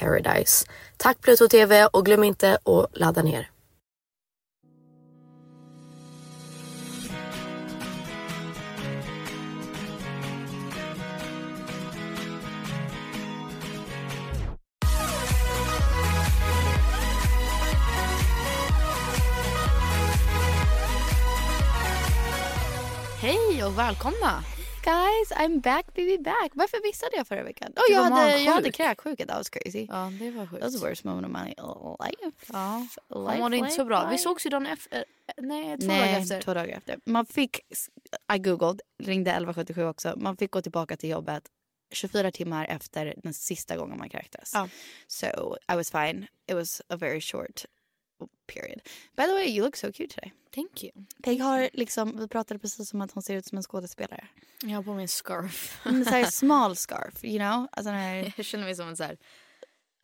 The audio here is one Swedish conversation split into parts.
paradise. Tack Pluto TV och glöm inte att ladda ner. Hej och välkomna! Guys, I'm back baby back. Varför missade jag förra veckan? Oh, jag, hade, jag hade kräksjuka, that was crazy. Ja, det var sjukt. That was the worst moment of my life. Ja, life, mådde inte så life, bra. Vi life. sågs ju dagen efter. Nej, två Nej, dagar efter. två dagar efter. Man fick, I googled, ringde 1177 också. Man fick gå tillbaka till jobbet 24 timmar efter den sista gången man kräktes. Ja. So I was fine. It was a very short period. By the way, you look so cute today. Thank you. Peg har liksom, vi pratade precis om att hon ser ut som en skådespelare. Jag har på mig en scarf. En så här small scarf, you know? Alltså här, Jag känner mig som en så här...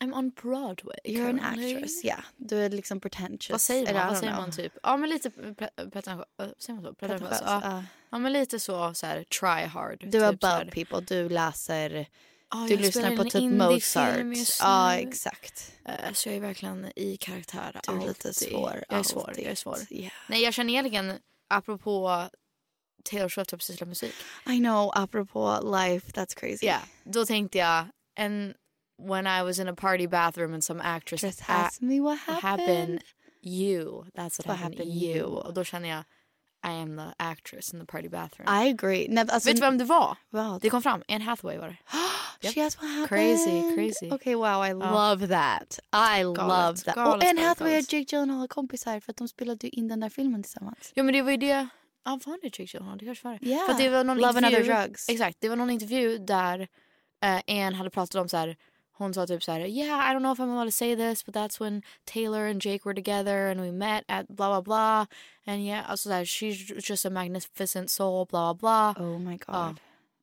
I'm on Broadway. you're an actress, ja. Du är liksom pretentious. Vad säger Eller, man? I Vad säger know. man typ? Ja men lite pre- pretentiös. äh, Säger man så? Pretentiös, Ja. ja. ja men lite så, så här, try hard. Du är typ, above people, du läser, Ja, du lyssnar på typ Mozart. Ja, exakt. Eh, Så jag är verkligen i karaktär Du är lite svår. Jag är svår. alltid. Jag är svår. Yeah. Nej jag känner egentligen, apropå Taylor Swift har precis släppt musik. I know, apropå life, that's crazy. Ja, då tänkte jag, and when I was in a party bathroom and some actress Just a- ask me what happened. happened you. That's what, What happened, happened you. Och då känner jag, I am the actress in the party bathroom. I agree. Nej, alltså, Vet du vem det var? Vad? Det kom fram, Anne Hathaway var det. Yep. She has what happened. Crazy, crazy. Okay, wow, I love that. I love that. galet, och Anne galet, Hathaway och galet. Jake Gyllenhaal är kompisar för att de spelade in den där filmen tillsammans. Ja men det var ju det, ja var det Jake Gyllenhaal? Det kanske var det. Yeah. För det var någon Love and intervju, other drugs. Exakt, det var någon intervju där eh, Anne hade pratat om så här. Hon sa typ så här, yeah I don't know if I'm allowed to say this but that's when Taylor and Jake were together and we met at blah blah blah and yeah alltså så här, she's just a magnificent soul blah blah blah. Oh my god. Ja.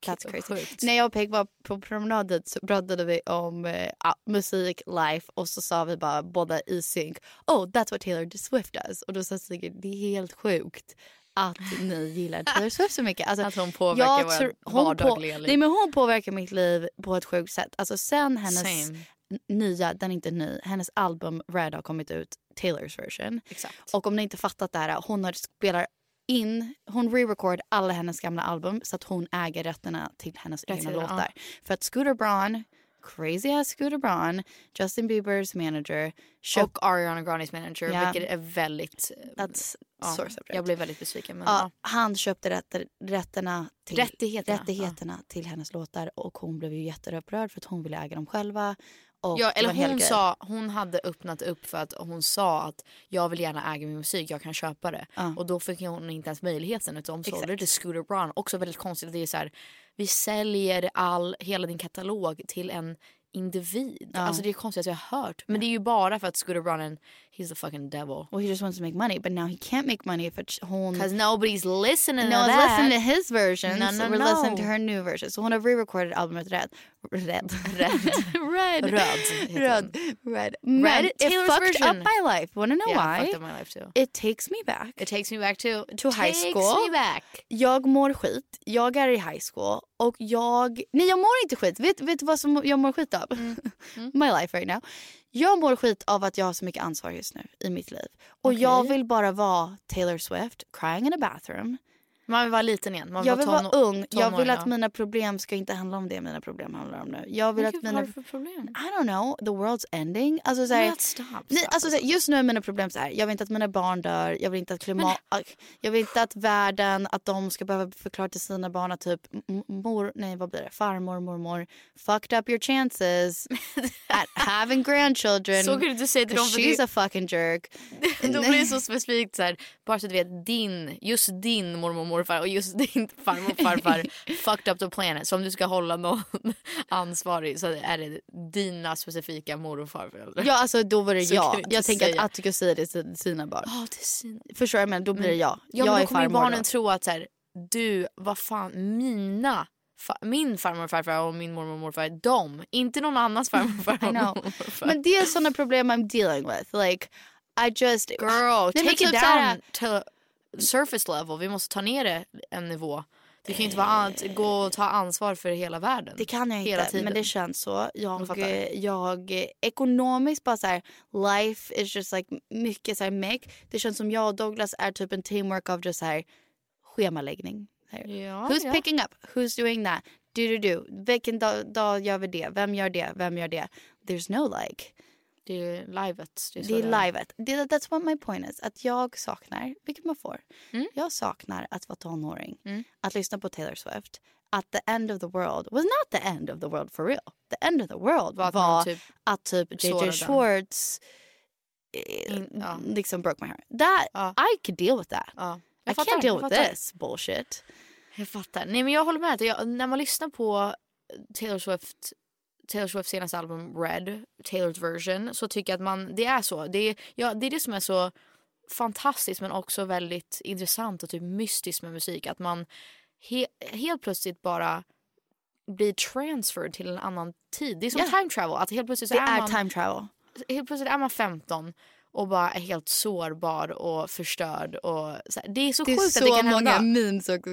That's crazy. Sjukt. När jag och Peg var på promenad dit så pratade vi om ja, musik, life och så sa vi bara båda i synk. Oh, that's what Taylor Swift does. Och då sa Sigrid, det är helt sjukt att ni gillar Taylor Swift så mycket. Alltså, Att hon påverkar jag tror- hon vardagliga liv. Nej men hon påverkar mitt liv på ett sjukt sätt. Alltså sen hennes Same. nya, den är inte ny, hennes album Red har kommit ut, Taylors version. Exakt. Och om ni inte fattat det här, hon har spelar in, hon re-record alla hennes gamla album så att hon äger rätterna till hennes egna låtar. För att Scooter Braun, crazy ass Scooter Braun, Justin Biebers manager, köpt, Och Ariana Grandes manager Ja. vilket är väldigt... that's ja, so jag blev väldigt besviken. Men, ja, ja. han köpte rätter, rätterna till, Rättigheterna, rättigheterna till hennes låtar och hon blev ju jätteupprörd för att hon ville äga dem själva. Ja, eller hon sa, hon hade öppnat upp för att hon sa att jag vill gärna äga min musik, jag kan köpa det. Och då fick hon inte ens möjligheten utan de sålde det till Scooter Braun. Också väldigt konstigt, det är så här, vi säljer all, hela din katalog till en individ. Ja. Alltså det är konstigt att jag har hört. Men det är ju bara för att Scooter Braun, är en- he's the fucking devil. Well, he just wants to make money, but now he can't make money för att hon... Because nobody's listening No one's listening to his version. No, so no, we're no. listening to her new version. Så hon har re-recorded albumet Red. Red. Red. Red. Red. Red. Men Red, it fucked version. up my life. Wanna know Yeah, why? fucked up my life too. It takes me back. It takes me back to, To high school. takes me back. Jag mår skit. Jag är i high school. Och jag... Nej, jag mår inte skit. Vet, vet du vad som jag mår skit av? Mm. my life right now. Jag mår skit av att jag har så mycket ansvar just nu i mitt liv. Och jag vill bara vara Taylor Swift, crying in a bathroom. Man vill vara liten igen. Man vill Jag vill vara vara ung. Jag vill att mina problem ska inte handla om det mina problem handlar om nu. Jag vill Men att mina... du för problem? I don't know, the world's ending. Alltså, så här, Men stop, nej, stop, alltså, så här, just nu är mina problem så här. Jag vill inte att mina barn dör. Jag vill inte att klimat... Jag vill inte att världen, att de ska behöva förklara till sina barn att typ mor, nej vad blir det, farmor, mormor fucked up your chances at having grandchildren. Så kan du säga till dem, She's det- a fucking jerk. Då blir det så specifikt så här, bara så att du vet din, just din mormor och morfar och just din farmor och farfar fucked up the planet. Så om du ska hålla någon ansvarig så är det dina specifika mor och farföräldrar. Ja alltså då var det Så jag. Jag tänker säga. att Atticus säger det till sina barn. Ja, det är sin... Förstår du? Men då blir det jag. Ja, jag men då kommer barnen då. tro att så här, du, vad fan, mina min farmor och farfar och min mormor och morfar, de, inte någon annans farmor och farfar och. Men det är sådana problem I'm dealing with. Like, I just... Girl, Nej, take it typ down to surface level. Vi måste ta ner det en nivå. Det kan ju inte vara att gå och ta ansvar för hela världen. Det kan jag inte, tiden. men det känns så. Jag Jag, eh, jag eh, ekonomiskt bara så här, life is just like mycket så här meck. Det känns som jag och Douglas är typ en teamwork av just så här schemaläggning. Så här. Ja, Who's ja. picking up? Who's doing that? Do do do. Vilken dag, dag gör vi det? Vem gör det? Vem gör det? There's no like. Det är livet. Det är, Det är livet. Det, that's what my point is. Att jag saknar, vilket man får. Mm. Jag saknar att vara tonåring. Att lyssna på Taylor Swift. At the end of the world was not the end of the world for real. The end of the world Var var, att typ att typ JJ. Schwartz eh, In- ja. liksom broke my heart. That, Ja. I could deal with that. Ja. I fattar, can't deal with this bullshit. Jag fattar. Nej men jag håller med. Jag, när man lyssnar på Taylor Swift Taylor Swifts senaste album Red, Taylors version, så tycker jag att man, det är så. Det är, ja, det är det som är så fantastiskt men också väldigt intressant och typ mystiskt med musik. Att man he, helt plötsligt bara blir transferred till en annan tid. Det är som Ja. time travel. Att helt plötsligt Det är, är man, time travel. helt plötsligt är man 15 och bara är helt sårbar och förstörd. Och så här. Det är så Det är sjukt så att det kan många hända. memes och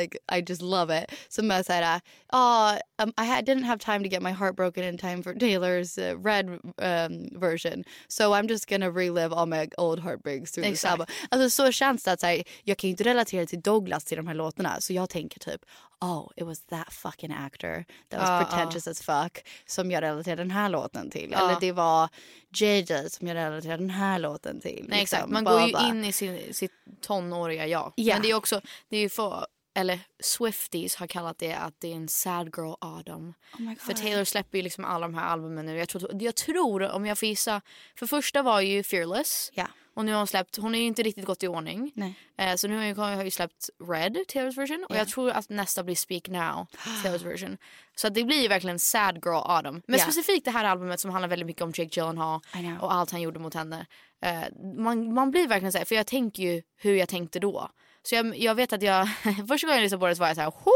like, I just love it. Som är såhär, oh, um, I had, didn't have time to get my heart broken in time for Taylor's uh, red um, version. So I'm just gonna relive all my old heartbreaks through this album. Alltså så känns det att så här, jag kan ju inte relatera till Douglas till de här låtarna. Så jag tänker typ, oh it was that fucking actor that was Ja, pretentious as fuck som jag relaterar den här låten till. Eller det var JJ som jag relaterar den här låten till. Nej, exakt. liksom. Man Bara- går ju bara- in i sin, sitt tonåriga jag. Ja. Men det är också, det är för, eller Swifties har kallat det att det är en sad girl autumn. Oh För. Taylor släpper ju liksom alla de här albumen nu. Jag tror, jag tror, om jag får gissa, för första var ju Fearless. Ja. Och nu har hon släppt, hon är ju inte riktigt gått i ordning. Eh, så nu har har jag ju släppt Red, Taylors version. Och Ja. jag tror att nästa blir Speak Now, Taylors version. Så det blir ju verkligen sad girl autumn. Men Ja. specifikt det här albumet som handlar väldigt mycket om Jake Gyllenhaal och allt han gjorde mot henne. Eh, man, man blir verkligen så här, för jag tänker ju hur jag tänkte då. Så jag, jag vet att jag, första gången jag lyssnade på det så var jag så här, "Ho!"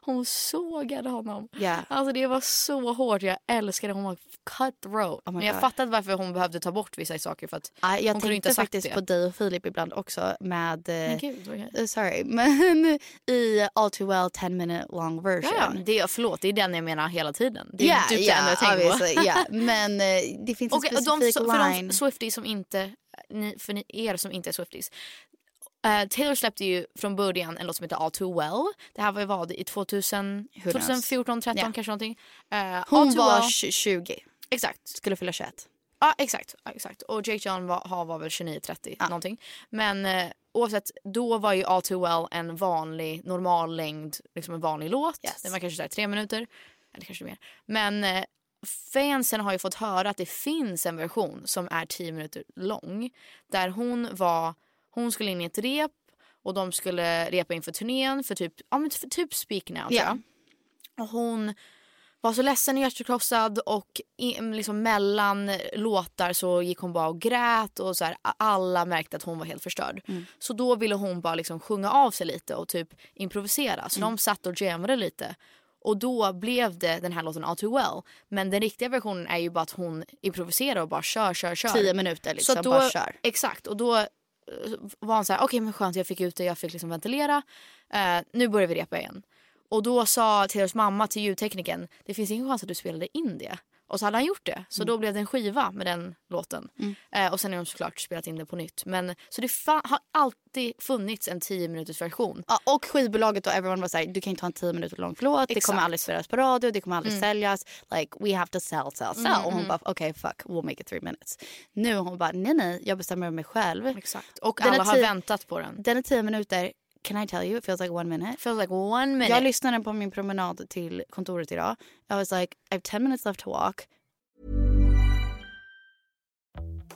hon sågade honom. Ja. Alltså det var så hårt, jag älskade hon var cutthroat. Oh Men jag God. fattade varför hon behövde ta bort vissa saker för att Ja, jag hon kunde inte tänkte ha sagt faktiskt det. på dig och Filip ibland också med... eh, gud, eh, sorry, men i All Too Well 10 minute long version. Ja, ja, det, förlåt, det är den jag menar hela tiden. Det är typ det ja, enda jag tänker på. ja. Men eh, det finns en de, specifik för line. de Swifties som inte, ni, för ni, er som inte är Swifties. Eh, Taylor släppte ju från början en låt som heter All Too Well. Det här var ju vad, i 2000, Who knows? 2014, 13 Ja. kanske någonting. All Hon var Well- 20, Exakt. skulle fylla 21. Ja exakt, ja, exakt. Och Jake John var, var väl 29-30 Ja. någonting. Men eh, oavsett, då var ju All Too Well en vanlig normal längd, liksom en vanlig låt. Yes. Den var kanske här tre minuter, eller kanske mer. Men eh, fansen har ju fått höra att det finns en version som är 10 minuter lång. Där hon var, hon skulle in i ett rep och de skulle repa inför turnén för typ, ja men för typ Speak Now jag. Och hon var så ledsen och hjärtekrossad och i, liksom mellan låtar så gick hon bara och grät och så här, alla märkte att hon var helt förstörd. Så då ville hon bara liksom sjunga av sig lite och typ improvisera. Så de satt och jammade lite. Och då blev det den här låten All Too Well. Men den riktiga versionen är ju bara att hon improviserar och bara kör, kör, kör. 10 minuter liksom, Så då, bara kör. Exakt, och då Eh, var han så här, okej men skönt jag fick ut det, jag fick liksom ventilera. Eh, nu börjar vi repa igen. Och då sa Taylors mamma till ljudteknikern, det finns ingen chans att du spelade in det. Och så hade han gjort det. Så Mm. då blev det en skiva med den låten. Eh, och sen har de såklart spelat in det på nytt. Men, så det har alltid funnits en 10 minuters version. Ja, och skivbolaget och everyone var såhär, du kan inte ha en 10 minuter lång låt, det Exakt. kommer aldrig spelas på radio, det kommer aldrig säljas. Like we have to sell, sell, sell. Och hon bara, okej fuck, we'll make it three minutes. Nu hon bara, nej nej, jag bestämmer mig själv. Exakt. Och Den alla har tio- väntat på den. Den är 10 minuter, can I tell you, it feels like one minute. It Feels like one minute. Jag lyssnade på min promenad till kontoret idag. I was like, I have 10 minutes left to walk.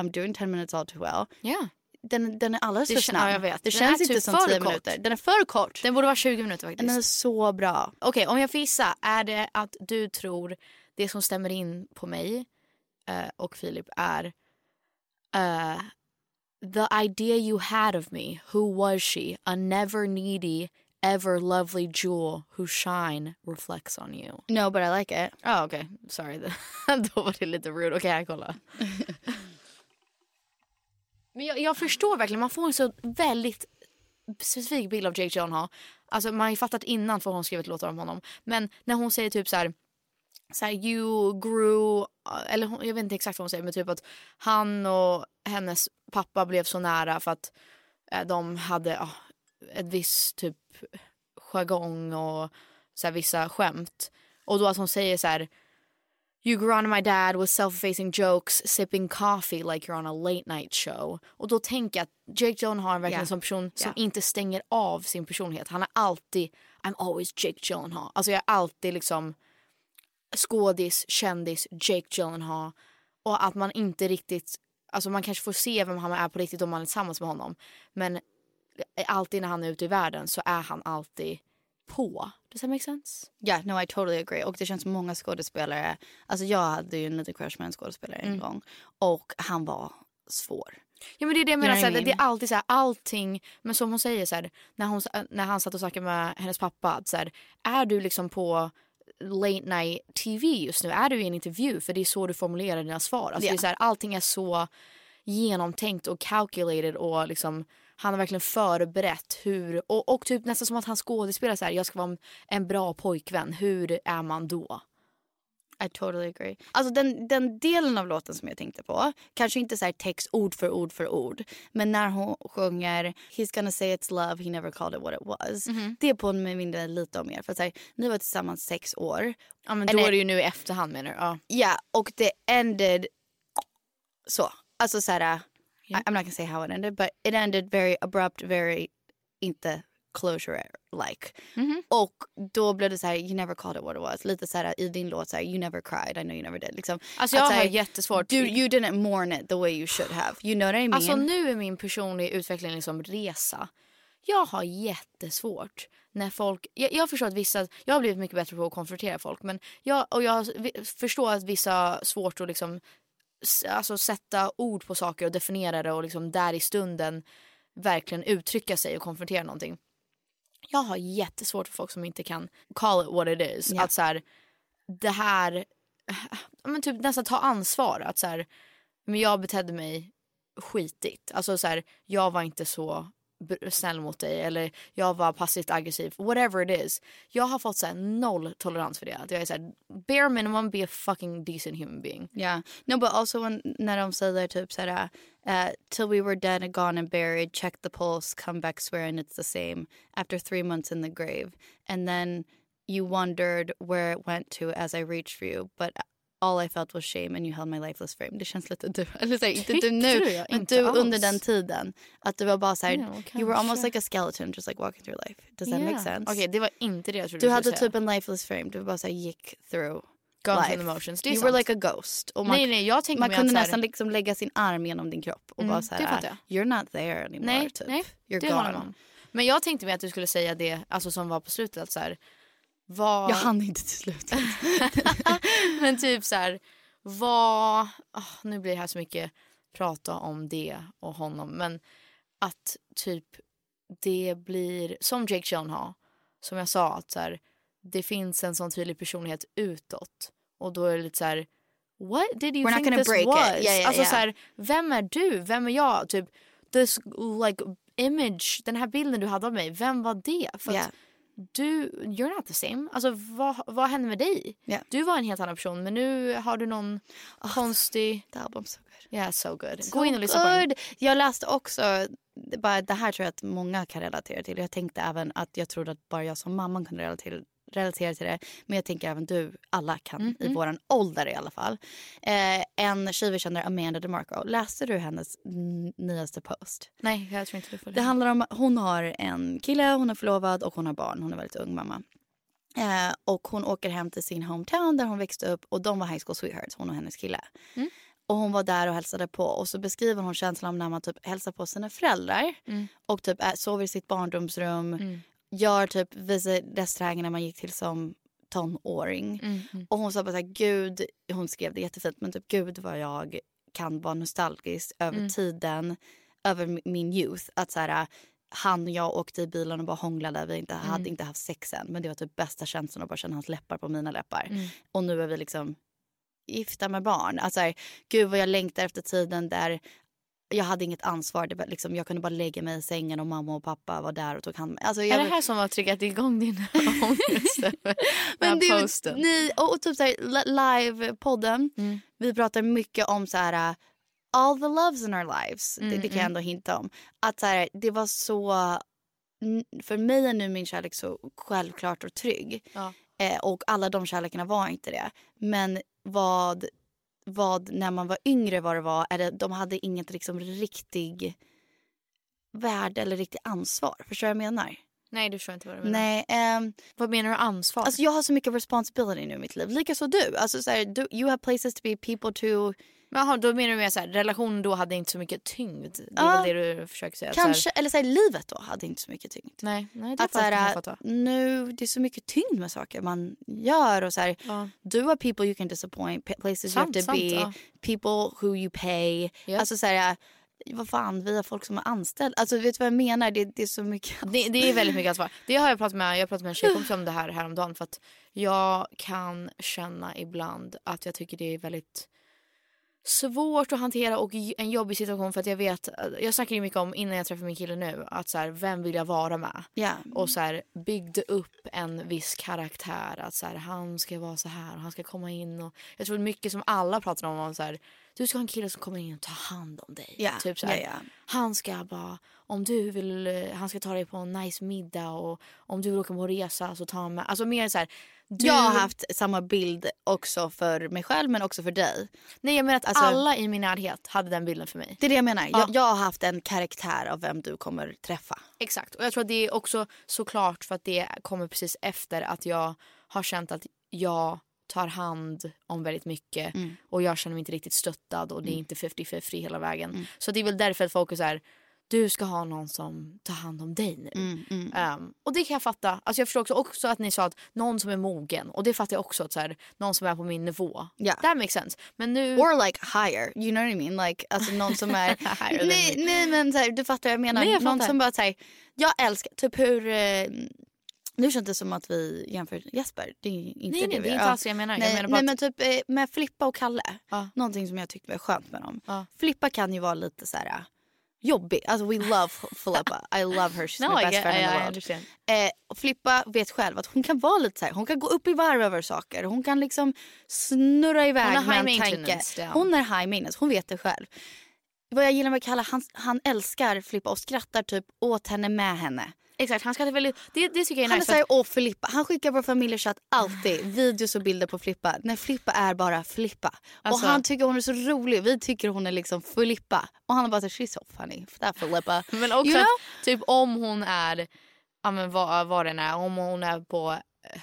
I'm doing 10 minutes all too well. Ja. Den, den är alldeles Det för snabb. ja, jag vet. Det Den känns inte typ som för 10 kort. minuter. Den är för kort. Den borde vara 20 minuter faktiskt. Den är så bra. Okej, om jag får gissa. Är det att du tror det som stämmer in på mig eh, och Filip är eh, The idea you had of me, who was she? A never needy, ever lovely jewel whose shine reflects on you. No, but I like it. Ah, okej. Sorry. Då var det lite rude. Okej, jag kollar. Men jag, jag förstår verkligen. Man får en så väldigt specifik bild av Jake Gyllenhaal. Alltså man har ju fattat innan för hon skrivit låtar om honom. Men när hon säger typ så här, så här you grew, eller hon, jag vet inte exakt vad hon säger men typ att han och hennes pappa blev så nära för att eh, de hade ja, ett visst typ jargong och så här, vissa skämt. Och då att hon säger så här You grew on my dad with self-facing jokes, sipping coffee like you're on a late night show. Och då tänker jag att Jake Gyllenhaal är verkligen en sån person som Ja. inte stänger av sin personlighet. Han är alltid, I'm always Jake Gyllenhaal. Alltså jag är alltid liksom skådis, kändis, Jake Gyllenhaal. Och att man inte riktigt, alltså man kanske får se vem han är på riktigt om man är tillsammans med honom. Men alltid när han är ute i världen så är han alltid på. Does that make sense? Yeah, no I totally agree. Och det känns som många skådespelare, alltså jag hade ju en liten crush med en skådespelare en gång. Och han var svår. Ja men det är det jag You menar, know så what I här, det är mean? alltid så här, allting, men som hon säger så här, när, hon, när han satt och snackade med hennes pappa, så här, är du liksom på late night tv just nu, är du i en intervju? För det är så du formulerar dina svar. Alltså det är så här, allting är så genomtänkt och calculated och liksom han har verkligen förberett hur, och, och typ nästan som att han skådespelar så här, jag ska vara en, bra pojkvän, hur är man då? I totally agree. Alltså den, den delen av låten som jag tänkte på, kanske inte så här text ord för ord för ord, men när hon sjunger He's gonna say it's love, he never called it what it was. Det påminner mig mindre lite om er. För att så här, ni var tillsammans sex år. Ja men då är det ju nu i efterhand menar du? Ja. Ja, och det ended så. Alltså så här, I, I'm not gonna say how it ended, but it ended very abrupt, very inte closure like. Och då blev det så här, you never called it what it was. Lite så här i din låt så här, you never cried, I know you never did. Liksom, Alltså jag har här, jättesvårt. You, you didn't mourn it the way you should have. You know what I mean? Alltså nu är min personliga utveckling liksom resa. Jag har jättesvårt när folk, jag, jag förstår att vissa, jag har blivit mycket bättre på att konfrontera folk men jag, och jag förstår att vissa har svårt att liksom alltså sätta ord på saker och definiera det och liksom där i stunden verkligen uttrycka sig och konfrontera någonting. Jag har jättesvårt för folk som inte kan call it what it is. Ja. Att så här, det här, men typ nästan ta ansvar. Att så här, men jag betedde mig skitigt. Alltså så här, jag var inte så snäll mot dig eller jag var passivt aggressiv. Whatever it is. Jag har fått så här, noll tolerans för det. Att jag är så här, bare minimum be a fucking decent human being. Yeah. No, but also when, när de säger typ så här, uh, uh, till we were dead and gone and buried, check the pulse, come back swearing it's the same. After three months in the grave. And then you wondered where it went to as I reached for you. But all I felt was shame and you held my lifeless frame. Det känns lite du. Eller så här, inte du nu, du? Men inte du under alls. den tiden. Att du var bara så här, you were almost like a skeleton just like walking through life. Does that make Yeah. sense? Okej, det var inte det jag trodde Du skulle hade säga. typ en lifeless frame. Du bara så här, gick through Gone life. through the motions. Det är you sant. were like a ghost. Och man, nej, nej, jag tänkte man kunde här- nästan liksom lägga sin arm genom din kropp och Mm, bara så här, you're not there anymore. Nej, typ. nej You're gone. Men jag tänkte mig att du skulle säga det alltså, som var på slutet. Att så här, vad... Jag hann inte till slut. Men typ så här, vad... ah, nu blir det här så mycket prata om det och honom. Men att typ det blir som Jake Gyllenhaal. Som jag sa, att så här, det finns en sån tydlig personlighet utåt. Och då är det lite så här, what did you We're think this break it. was? Yeah, yeah, alltså yeah. så här, vem är du? Vem är jag? Typ, this like image, den här bilden du hade av mig, vem var det? För att Yeah. Du, you're not the same. Alltså vad, vad hände med dig? Ja. Du var en helt annan person men nu har du någon konstig... The album so good. Yeah, so good. So Gå in och lyssna på den. Jag läste också, bara, det här tror jag att många kan relatera till. Jag tänkte även att jag trodde att bara jag som mamma kunde relatera relatera till det. Men jag tänker även du, alla kan Mm, i våran ålder i alla fall. Eh, en tjej vi känner, Amanda DeMarco. Läste du hennes nyaste post? Nej, jag tror inte du får Det handlar om, hon har en kille, hon är förlovad och hon har barn. Hon är väldigt ung mamma. Eh, och hon åker hem till sin hometown där hon växte upp och de var high school sweethearts, hon och hennes kille. Och hon var där och hälsade på och så beskriver hon känslan när man typ hälsar på sina föräldrar och typ sover i sitt barndomsrum, gör typ vissa restauranger när man gick till som tonåring. Och hon sa bara så här, gud, hon skrev det jättefint, men typ gud vad jag kan vara nostalgisk över tiden, över mi- min youth. Att så här, han och jag åkte i bilen och bara hånglade. Vi inte, hade inte haft sex än. Men det var typ bästa känslan att bara känna hans läppar på mina läppar. Och nu är vi liksom gifta med barn. Alltså, så här, gud vad jag längtar efter tiden där jag hade inget ansvar. Det var liksom, jag kunde bara lägga mig i sängen och mamma och pappa var där och tog hand om mig. Alltså, jag, Är det här som har triggat igång din ångest? men posten? ni, och, och typ så live-podden. Mm. Vi pratar mycket om så här, uh, all the loves in our lives. Mm, det, det kan jag ändå hinta om. Att så här, det var så... För mig är nu min kärlek så självklart och trygg. Ja. Eh, och alla de kärlekarna var inte det. Men vad, vad när man var yngre vad det var, är det, de hade inget liksom riktig värde eller riktigt ansvar. Förstår du vad jag menar? Nej, du förstår inte vad du menar. Nej. ehm, Vad menar du ansvar? Alltså jag har så mycket responsibility nu i mitt liv. Likaså du. Alltså så här, du. You have places to be, people to... Jaha, då menar du mer så här, relationen då hade inte så mycket tyngd. Det är Ja. väl det du försöker säga? Så Kanske, här, eller så här, livet då hade inte så mycket tyngd. nej, nej, det Att så här, nu, det är så mycket tyngd med saker man gör. Och så här, Ja. Du har people you can disappoint, places Sant, you have to sant, be, ja. people who you pay. Ja. Alltså så här, vad fan, vi har folk som är anställda. Alltså vet du vad jag menar? Det, det är så mycket. Det, det är väldigt mycket ansvar. Det har jag pratat med, jag pratat med en tjejkompis om det här häromdagen för att jag kan känna ibland att jag tycker det är väldigt svårt att hantera och en jobbig situation för att jag vet, jag snackade ju mycket om innan jag träffade min kille nu att så här, vem vill jag vara med? Ja. Och så här, byggde upp en viss karaktär att så här, han ska vara så här och han ska komma in och jag tror mycket som alla pratar om, om så här, du ska ha en kille som kommer in och tar hand om dig. Ja, Typ så ja. Han ska bara, om du vill, eh, han ska ta dig på en nice middag och om du vill åka på resa så han med. Alltså mer så du, Jag har haft samma bild också för mig själv men också för dig. Nej jag menar att Alltså- alla i min närhet hade den bilden för mig. Det är det jag menar. Ja. Jag, jag har haft en karaktär av vem du kommer träffa. Exakt. Och jag tror att det är också såklart för att det kommer precis efter att jag har känt att jag tar hand om väldigt mycket och jag känner mig inte riktigt stöttad och det är inte 50-50 hela vägen. Så det är väl därför att fokus är du ska ha någon som tar hand om dig nu. Um, och det kan jag fatta. Alltså jag förstår också, också att ni sa att någon som är mogen och det fattar jag också. Att så här, någon som är på min nivå. Ja. That makes sense. Men nu... Or like higher, you know what I mean? Like, alltså någon som är... Nej, nej men så här, du fattar vad jag menar. Nej, jag någon som bara säger, jag älskar, typ hur... Eh, nu känns det som att vi jämför Jesper. Det är inte Nej, det nej, det är inte alls jag menar. Jag Nej, menar bara nej men typ eh, med Flippa och Kalle. Ja. Någonting som jag tyckte var skönt med dem. Ja. Flippa kan ju vara lite så här jobbig. Alltså we love Filippa. I love her. She's No, my best get- friend in I- the world. Eh, och Flippa vet själv att hon kan vara lite så här. Hon kan gå upp i varv över saker. Hon kan liksom snurra iväg Hon med en tanke. Hon är high maintenance. Hon vet det själv. Vad jag gillar med Kalle, han, han älskar Filippa och skrattar typ åt henne med henne. Exakt, han inte väldigt... Det, det tycker jag är Han är nice. såhär, för att- åh Filippa. Han skickar vår familjechatt alltid videos och bilder på Filippa. När Filippa är bara Filippa. Alltså- och han tycker hon är så rolig. Vi tycker hon är liksom Filippa. Och han är bara så she's so funny. That Filippa. Men också You know? att, typ om hon är, ja men vad, vad den är, om hon är på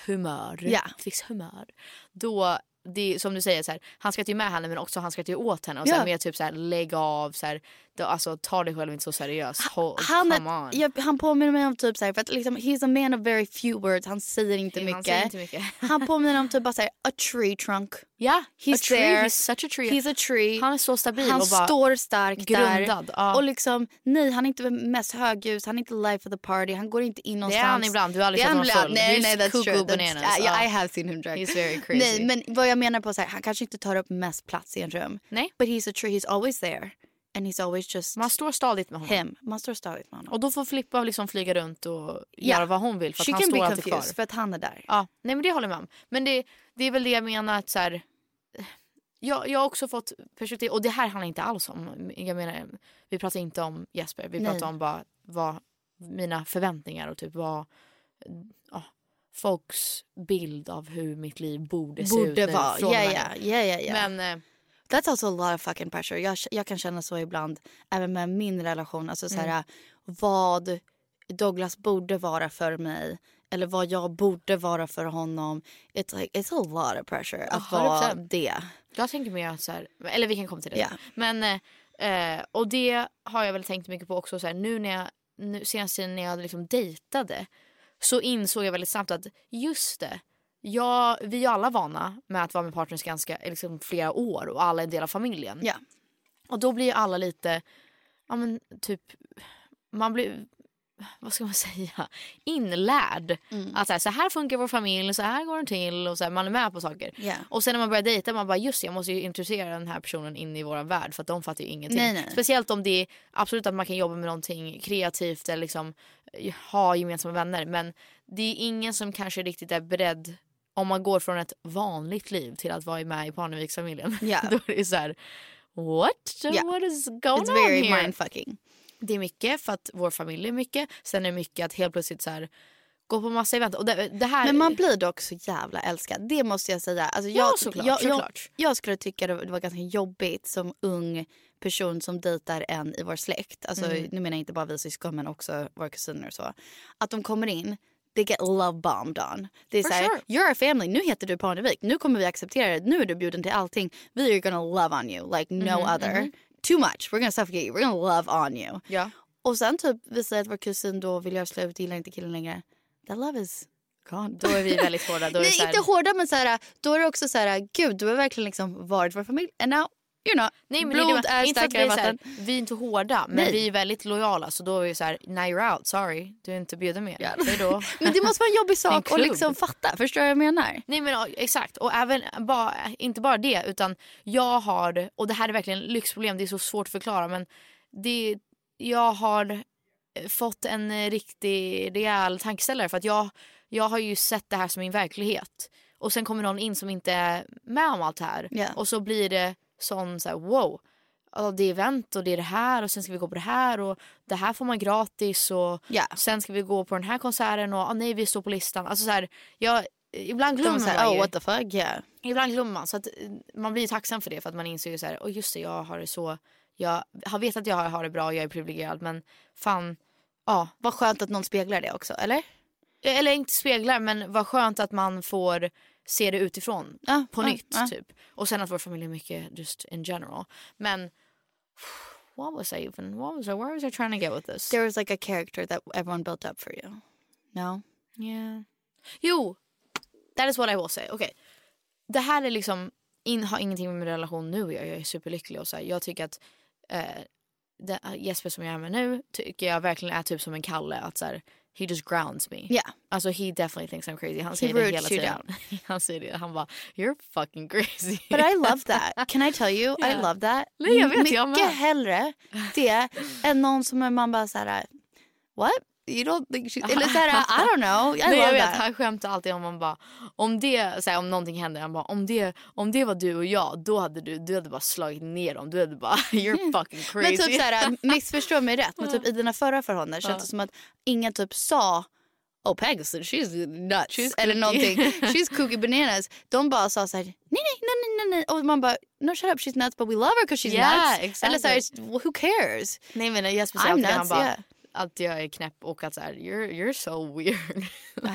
humör, Ja. fix humör, då det är, som du säger, så här, han skrattar ju med henne men också han skrattar ju åt henne. Och så Ja. här, mer typ så här, lägg av, så här, alltså, ta dig själv inte så seriöst. Han, är, jag, han påminner mig om typ såhär, för att liksom, he's a man of very few words. Han säger inte Han mycket. säger inte mycket. han påminner om typ bara såhär, a tree trunk. Ja, He's a tree, there. he's such a tree. He's a tree. Han är så stabil Han och bara står stark grundad, där. ja. Och liksom, nej han är inte mest högljudd, han är inte life of the party, han går inte in det någonstans. är han ibland, du har aldrig Det sett honom full. Nej, nej, that's true. That's, bananas, yeah, ja. I have seen him drunk. He's very crazy. Nej, men vad jag menar på så här, han kanske inte tar upp mest plats i en rum. Nej. But he's a tree, he's always there. And he's always just Man står stadigt med honom. him. Man står stadigt med honom. Och då får Filippa liksom flyga runt och Ja. göra vad hon vill för att She han can står be alltid kvar. confused för att han är där. Ja, nej men det håller jag med om. Men det, det är väl det jag menar att så här, jag, jag har också fått perspektiv och det här handlar inte alls om, jag menar vi pratar inte om Jesper, vi Nej. pratar om bara vad mina förväntningar och typ vad ja, folks bild av hur mitt liv borde, se ut Borde nu vara. från Ja, och med ja, nu. ja, ja, ja. Men eh, That's also a lot of fucking pressure. Jag, jag kan känna så ibland, även med min relation. Alltså så här, vad Douglas borde vara för mig eller vad jag borde vara för honom. It's, like, it's a lot of pressure att Ja, vara 100%. det. Jag tänker mer så här, eller vi kan komma till det sen. Men, eh, och det har jag väl tänkt mycket på också så här, nu när jag, nu, senaste tiden när jag liksom dejtade så insåg jag väldigt snabbt att just det, jag, vi är alla vana med att vara med partners ganska liksom, flera år och alla är en del av familjen. Ja. Och då blir ju alla lite, ja men typ, man blir, vad ska man säga, inlärd. Att så här, så här funkar vår familj, så här går den till och så här, man är med på saker. Ja. Och sen när man börjar dejta man bara just jag måste ju introducera den här personen in i vår värld för att de fattar ju ingenting. Nej, nej. Speciellt om det är absolut att man kan jobba med någonting kreativt eller liksom ha gemensamma vänner men det är ingen som kanske riktigt är beredd om man går från ett vanligt liv till att vara med i Parneviksfamiljen. Ja. Då är det så här what? Ja. What is going It's on very here? mindfucking. Det är mycket för att vår familj är mycket. Sen är det mycket att helt plötsligt så här, gå på massa event. Och det, det här, Men man blir dock så jävla älskad. Det måste jag säga. Alltså Ja, jag, såklart, jag, såklart. Jag, jag skulle tycka det var ganska jobbigt som ung person som dejtar en i vår släkt. Alltså, Mm. Nu menar jag inte bara vi syskon men också våra kusiner och så. Att de kommer in, they get love bombed on. Det är For såhär, sure. you're a family, nu heter du Parnevik, nu kommer vi acceptera det, nu är du bjuden till allting. Vi are gonna love on you like no Mm-hmm, other. Too much, we're gonna suffocate you, we're gonna love on you. Ja. Och sen typ visar att vår kusin då vill göra slut, gillar inte killen längre. That love is gone. Då är vi väldigt hårda. Då är Nej, så här, inte hårda men så här, då är det också så här, gud du har verkligen liksom varit vår familj. And now, you know, Nej, men blod det, är inte att starkare än vi är, så här, vatten. vi är inte hårda men Nej. vi är väldigt lojala så då är vi så här, now you're out, sorry, du är inte bjuden med. Hej då. Men det måste vara en jobbig sak att liksom fatta, förstår du vad jag menar? Nej men ja, exakt och även bara, inte bara det utan jag har, och det här är verkligen lyxproblem, det är så svårt att förklara men det, jag har eh, fått en eh, riktig rejäl tankeställare för att jag, jag har ju sett det här som min verklighet och sen kommer någon in som inte är med om allt det här Ja. och så blir det sån så här, wow det är event och det är det här och sen ska vi gå på det här och det här får man gratis och Ja. sen ska vi gå på den här konserten och ah, nej vi står på listan. Alltså så här, jag, ibland glömmer man oh what the fuck, yeah. Ibland glömmer man så att eh, man blir tacksam för det för att man inser ju så här, oh, just det jag har det så, jag har vetat att jag har det bra, jag är privilegierad men fan, ja. Vad skönt att någon speglar det också, eller? Eller inte speglar men vad skönt att man får se det utifrån Ja, på ja, nytt ja. typ. Och sen att vår familj är mycket just in general. Men what was I even, what was I, where was I trying to get with this? There was like a character that everyone built up for you. No? Yeah. Jo, that is what I will say. Okay. Det här är liksom, in, har ingenting med min relation nu. Jag är superlycklig och så här, jag tycker att eh, det, Jesper som jag är med nu tycker jag verkligen är typ som en Kalle. Att så här, he just grounds me. Yeah. Uh, alltså he definitely thinks I'm crazy. Han säger det roots hela you. Han säger det. Han bara you're fucking crazy. But I love that. Can I tell you? I love that. Nej, jag vet, Mycket jag med. hellre det än någon som man bara så här, what? You don't think she... Eller så här, I don't know. I Nej, jag vet, that. han skämtar alltid om man bara om det så här, om någonting händer han bara om det om det var du och jag då hade du du hade bara slagit ner dem. Du hade bara you're fucking crazy. Men typ så här, missförstå mig rätt, men typ i dina förra förhållanden känns det som att ingen typ sa Oh Pegasus, she's nuts. She's Eller någonting. She's kooky bananas. De bara sa så här, nej, nej, nej, nej, nej. Och man bara, no shut up, she's nuts but we love her because she's Yeah, nuts. Eller så här, exactly. who cares? Nej men Jesper I'm alltid han nuts, bara yeah. Att jag är knäpp och att så här, you're, you're so weird.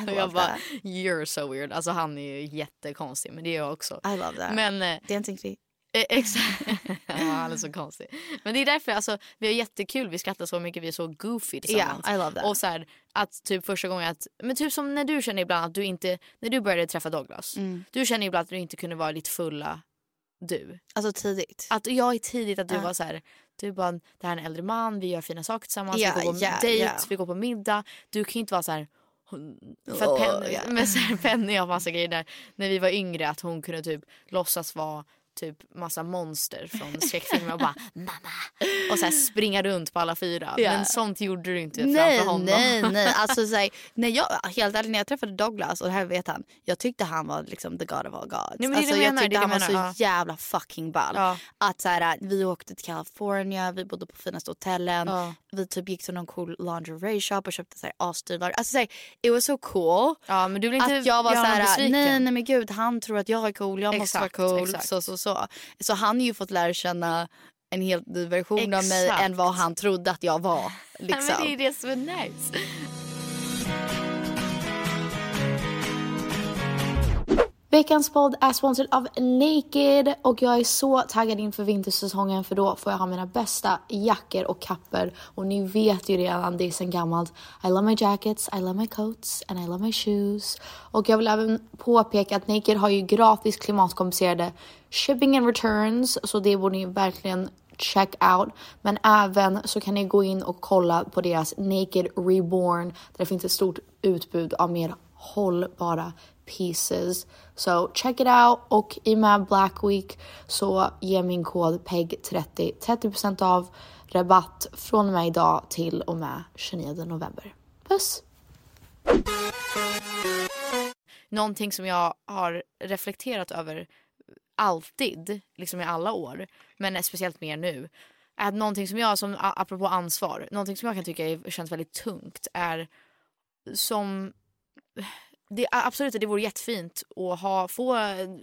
Jag bara that. you're so weird. Alltså han är ju jättekonstig men det är jag också. I love that. Men eh, Dancing feet. Eh, Exakt. ja, han är så konstig. Men det är därför alltså, vi har jättekul, vi skrattar så mycket, vi är så goofy tillsammans. Yeah, I love that. Och så här, att typ första gången att, men typ som när du känner ibland att du inte, när du började träffa Douglas. Mm. Du känner ibland att du inte kunde vara ditt fulla du. Alltså tidigt. Att jag är tidigt att du Ja. var så här, du bara, det här är en äldre man, vi gör fina saker tillsammans, Ja, vi går på ja, dejt, ja. vi går på middag. Du kan ju inte vara så här för att Penny, ja. men så här, Penny har massa grejer där när vi var yngre att hon kunde typ låtsas vara typ massa monster från skräckfilmer och bara mamma och så springa runt på alla fyra. Ja. Men sånt gjorde du inte Nej, framför honom. nej, nej. Alltså, så här, när jag, helt ärligt, när jag träffade Douglas, och det här vet han, jag tyckte han var liksom the god of all gods. Nej, men alltså, jag menar, tyckte han det var jag så menar, jävla fucking ball. Ja. Att så här, vi åkte till California, vi bodde på finaste hotellen, Ja. Vi typ gick till någon cool lingerie shop och köpte så här asdyra. Alltså så här, it was so cool. Ja men du vill inte Att jag var så här, nej nej men gud han tror att jag är cool, jag måste Exakt, vara cool. exakt. Så, så, så. så han har ju fått lära känna en helt ny version av mig Exakt. än vad han trodde att jag var. Liksom. men det är det som är nice. Veckans podd är sponsrad av Naked och jag är så taggad inför vintersäsongen för då får jag ha mina bästa jackor och kapper och ni vet ju redan det är sen gammalt. I love my jackets, I love my coats and I love my shoes. Och jag vill även påpeka att Naked har ju gratis klimatkompenserade shipping and returns så det borde ni verkligen check out. Men även så kan ni gå in och kolla på deras Naked Reborn där det finns ett stort utbud av mer hållbara pieces. So check it out och i och med Black Week så ger min kod PEG30 30% av rabatt från och med idag till och med 29 november. Puss! Någonting som jag har reflekterat över alltid, liksom i alla år, men speciellt mer nu. Är att någonting som jag, som, apropå ansvar, någonting som jag kan tycka är, känns väldigt tungt är som det, absolut det vore jättefint att ha, få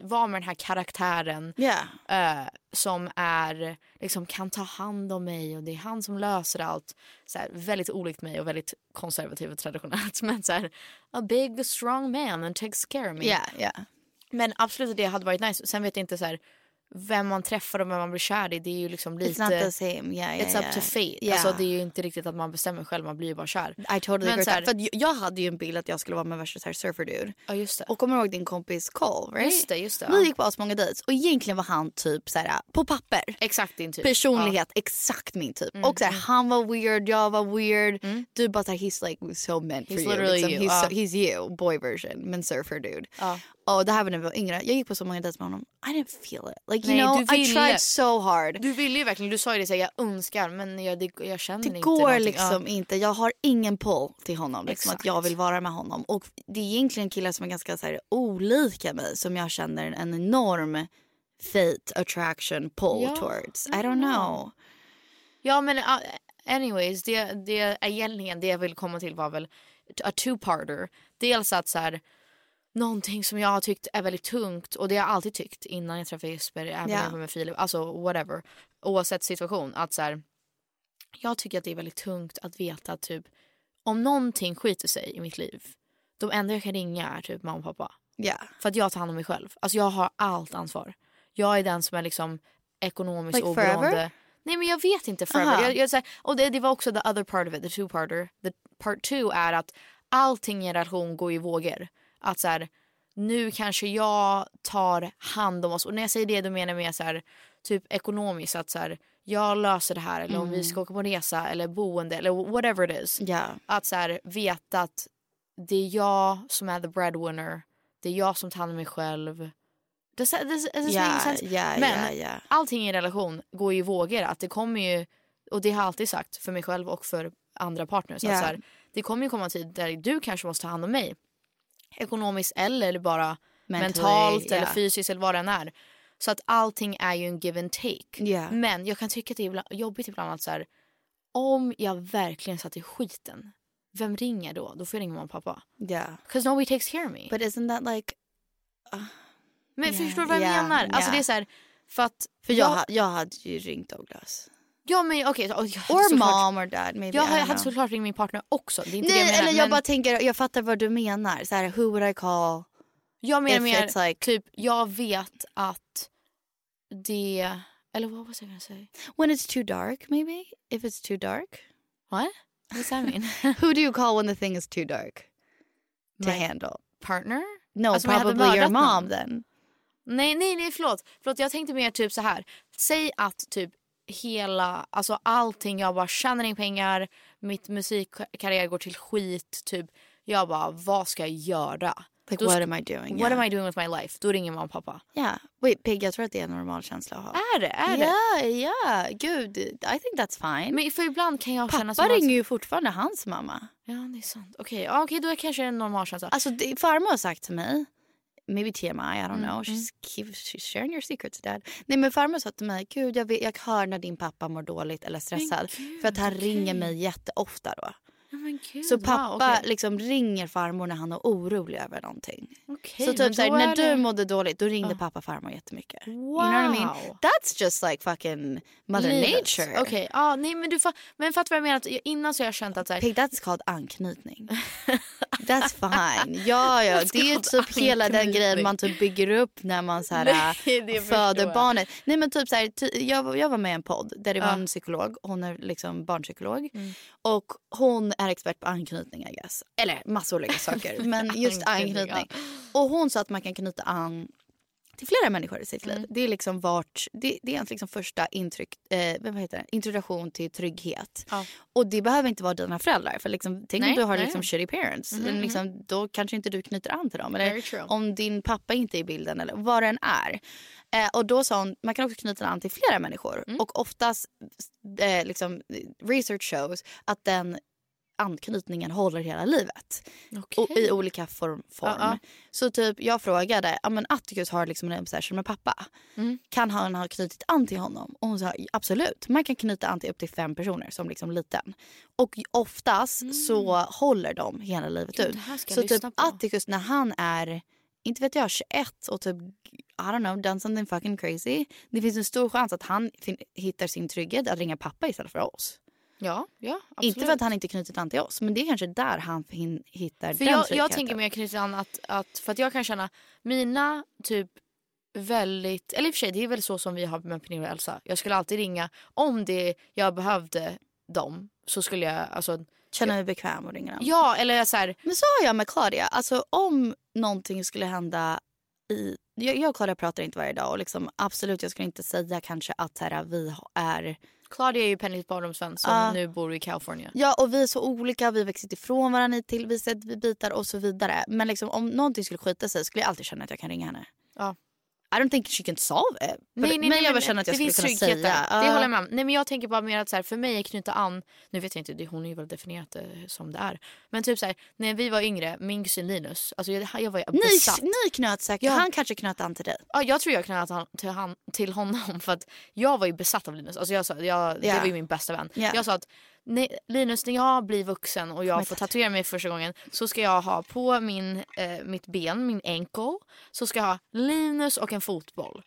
vara med den här karaktären Yeah. eh, som är, liksom, kan ta hand om mig och det är han som löser allt. Så här, väldigt olikt mig och väldigt konservativt och traditionellt. Men så här, a big strong man and takes care of me. Yeah, yeah. Men absolut det hade varit nice. Sen vet jag inte så här, vem man träffar och vem man blir kär i. Det är ju liksom lite... It's not the same. Yeah, yeah, It's up yeah. to fate. Yeah. Alltså, det är ju inte riktigt att man bestämmer själv, man blir ju bara kär. I totally Men agree. här- jag- hade ju en bild att jag skulle vara med värsta så här surfer dude. Ja just det. Och kommer du ihåg din kompis Cole? Right? Just det, just det. Vi gick på asmånga dejts och egentligen var han typ så här, på papper. Exakt din typ. Personlighet, exakt min typ. Mm, och så här, han var weird, jag var weird. Du bara såhär, he's like so meant for He's you. literally liksom. you, He's, ja. so, he's you, boy version, men surfer dude. Ja. Och det här var när vi var yngre. Jag gick på så många dejter med honom. I didn't feel it. Like you Nej, know, I tried so hard. Du ville ju verkligen, du sa ju det så här, jag önskar men jag, det, jag känner Det inte går någonting. liksom inte. Jag har ingen pull till honom. Liksom, att jag vill vara med honom. Och det är egentligen killar som är ganska så här, olika mig som jag känner en enorm fate attraction pull Ja, towards. I don't know. Ja men uh, anyways, det, det egentligen det jag vill komma till var väl a two-parter. Dels att så här, någonting som jag har tyckt är väldigt tungt och det har jag alltid tyckt innan jag träffade Jesper, även jag var med Filip, alltså whatever. Oavsett situation. Att så här, jag tycker att det är väldigt tungt att veta typ om någonting skiter sig i mitt liv. De enda jag kan ringa är typ mamma och pappa. Yeah. För att jag tar hand om mig själv. Alltså jag har allt ansvar. Jag är den som är liksom ekonomiskt Like oberoende. forever? Nej men jag vet inte forever. Aha. Jag, jag, så här, och det, det var också the other part of it, the two-parter. The part two är att allting i en relation går i vågor. Att så här, nu kanske jag tar hand om oss. Och när jag säger det då menar jag mer så här, typ ekonomiskt. Att så här, jag löser det här. Eller om vi ska åka på en resa eller boende eller whatever it is. Yeah. Att så här, veta att det är jag som är the breadwinner. Det är jag som tar hand om mig själv. Does that, does, does Yeah, yeah, Men yeah, yeah. allting i en relation går ju i vågor. Att det kommer ju, och det har jag alltid sagt för mig själv och för andra partners. Yeah. Att så här, det kommer ju komma en tid där du kanske måste ta hand om mig. Ekonomiskt eller bara Mentally, mentalt eller yeah. fysiskt eller vad det än är. Så att allting är ju en give and take. Yeah. Men jag kan tycka att det är ibland, jobbigt ibland att så här, om jag verkligen satt i skiten, vem ringer då? Då får jag ringa mamma och pappa. Yeah. Because nobody takes care of me. But isn't that like... Men Yeah, förstår du vad jag menar? Alltså det är så här, för att... För jag, ha- jag hade ju ringt Douglas. Ja men. Okay, jag hade Or såklart- mom or dad maybe. Jag hade såklart ringt min partner också. Det är inte det jag Nej menar. eller jag men bara tänker, jag fattar vad du menar. Så här, who would I call? jag menar mer like- typ jag vet att det... Eller vad was I gonna say? When it's too dark maybe? If it's too dark? What? What's that mean? Who do you call when the thing is too dark? To My- handle? Partner? No, Alltså, jag probably your mom någon. then. Nej, nej, nej, förlåt. förlåt. Jag tänkte mer typ så här. Säg att typ hela, alltså allting, jag bara tjänar in pengar, mitt musikkarriär går till skit, typ. Jag bara, vad ska jag göra? Like Då what am I doing? What yeah. am I doing with my life? Då ringer mamma och pappa. Yeah. Wait Pig, jag tror att det är en normal känsla att ha. Är det? Är det? Ja, ja. Gud, I think that's fine. Men för ibland kan jag känna Pappa ringer ju fortfarande hans mamma. Ja det är sant. Okej, ja, okej då är det kanske en normal känsla. Alltså det, farmor har sagt till mig, maybe TMI, I don't know. She's, keep, she's sharing your secrets dad. Nej men farmor sa till mig, gud jag, vet, jag hör när din pappa mår dåligt eller stressad. för att han ringer mig jätteofta då. Så wow, pappa okej. liksom ringer farmor när han är orolig över någonting. Okej, så typ såhär, när är du det- mådde dåligt då ringde Ja. pappa farmor jättemycket. Wow. You know what I mean? That's just like fucking mother Livet. nature. Okej, ja, nej men du fa- men fattar vad jag menar? Att innan så har jag känt att så här, Pig, that's called anknytning. That's fine. Ja, ja. Det är ju typ hela den grejen man typ bygger upp när man så här, Nej, det föder barnet. Nej men typ så här, ty, jag, var- jag var med i en podd där det var Ja. en psykolog. Hon är liksom barnpsykolog. Mm. Och hon är expert på anknytning I guess. Eller massa olika saker. men just Anknytning. Och hon sa att man kan knyta an till flera människor i sitt liv. Mm. Det är liksom vart, det, det är ens liksom första intryck, eh, vad heter det? introduktion till trygghet. Ja. Och det behöver inte vara dina föräldrar. För liksom, tänk Nej, om du har nej. liksom shitty parents. Mhm, liksom, då kanske inte du knyter an till dem. Eller om din pappa inte är i bilden eller vad det än är. Eh, och då sa hon, man kan också knyta an till flera människor. Mm. Och oftast, eh, liksom, research shows att den anknytningen håller hela livet. Okej. Och I olika form. form. Ja, ja. Så typ jag frågade, ja men Atticus har liksom en obsession med pappa. Mm. Kan han ha knutit an till honom? Och hon sa absolut. Man kan knyta an till upp till fem personer som liksom liten. Och oftast så håller de hela livet Mm. Gud, ut. Så typ på. Atticus när han är, inte vet jag, 21 och typ I don't know, done something fucking crazy. Det finns en stor chans att han hittar sin trygghet att ringa pappa istället för oss. Ja, ja absolut. Inte för att han inte knutit an till oss, men det är kanske där han hittar För den jag, jag tryggheten. tänker mer knyta an att, att, för att jag kan känna mina typ väldigt, eller i och för sig det är väl så som vi har med Pernilla och Elsa. Jag skulle alltid ringa om det jag behövde dem så skulle jag alltså Känner mig bekväm och ringer dem. ja eller så här, Men så har jag med Claudia. Alltså om någonting skulle hända i... Jag, jag och Claudia pratar inte varje dag och liksom, absolut jag skulle inte säga kanske att här, vi är... Claudia är ju Pennys barndomsvän som Ja. nu bor i California. Ja och vi är så olika, vi växer ifrån varandra till vissa bitar och så vidare. Men liksom, om någonting skulle skita sig skulle jag alltid känna att jag kan ringa henne. Ja. I don't think she can solve it. Nej, nej, men nej, jag bara känner att jag det skulle kunna trygghet säga. där. Det håller jag med om. Nej men jag tänker bara mer att så här, för mig är knyta an, nu vet jag inte, det- hon är ju väl definierat det som det är. Men typ så här, när vi var yngre, min kusin Linus, alltså jag, jag var ju Ni, besatt. ni knöt säkert, Ja. han kanske knöt an till dig. Ja, jag tror jag knöt an till, han, till honom för att jag var ju besatt av Linus. Alltså jag sa, jag, Det Ja. var ju min bästa vän. Ja. Jag sa att nej, Linus när jag blir vuxen och jag får tatuera mig första gången så ska jag ha på min, eh, mitt ben, min ankle, så ska jag ha Linus och en fotboll.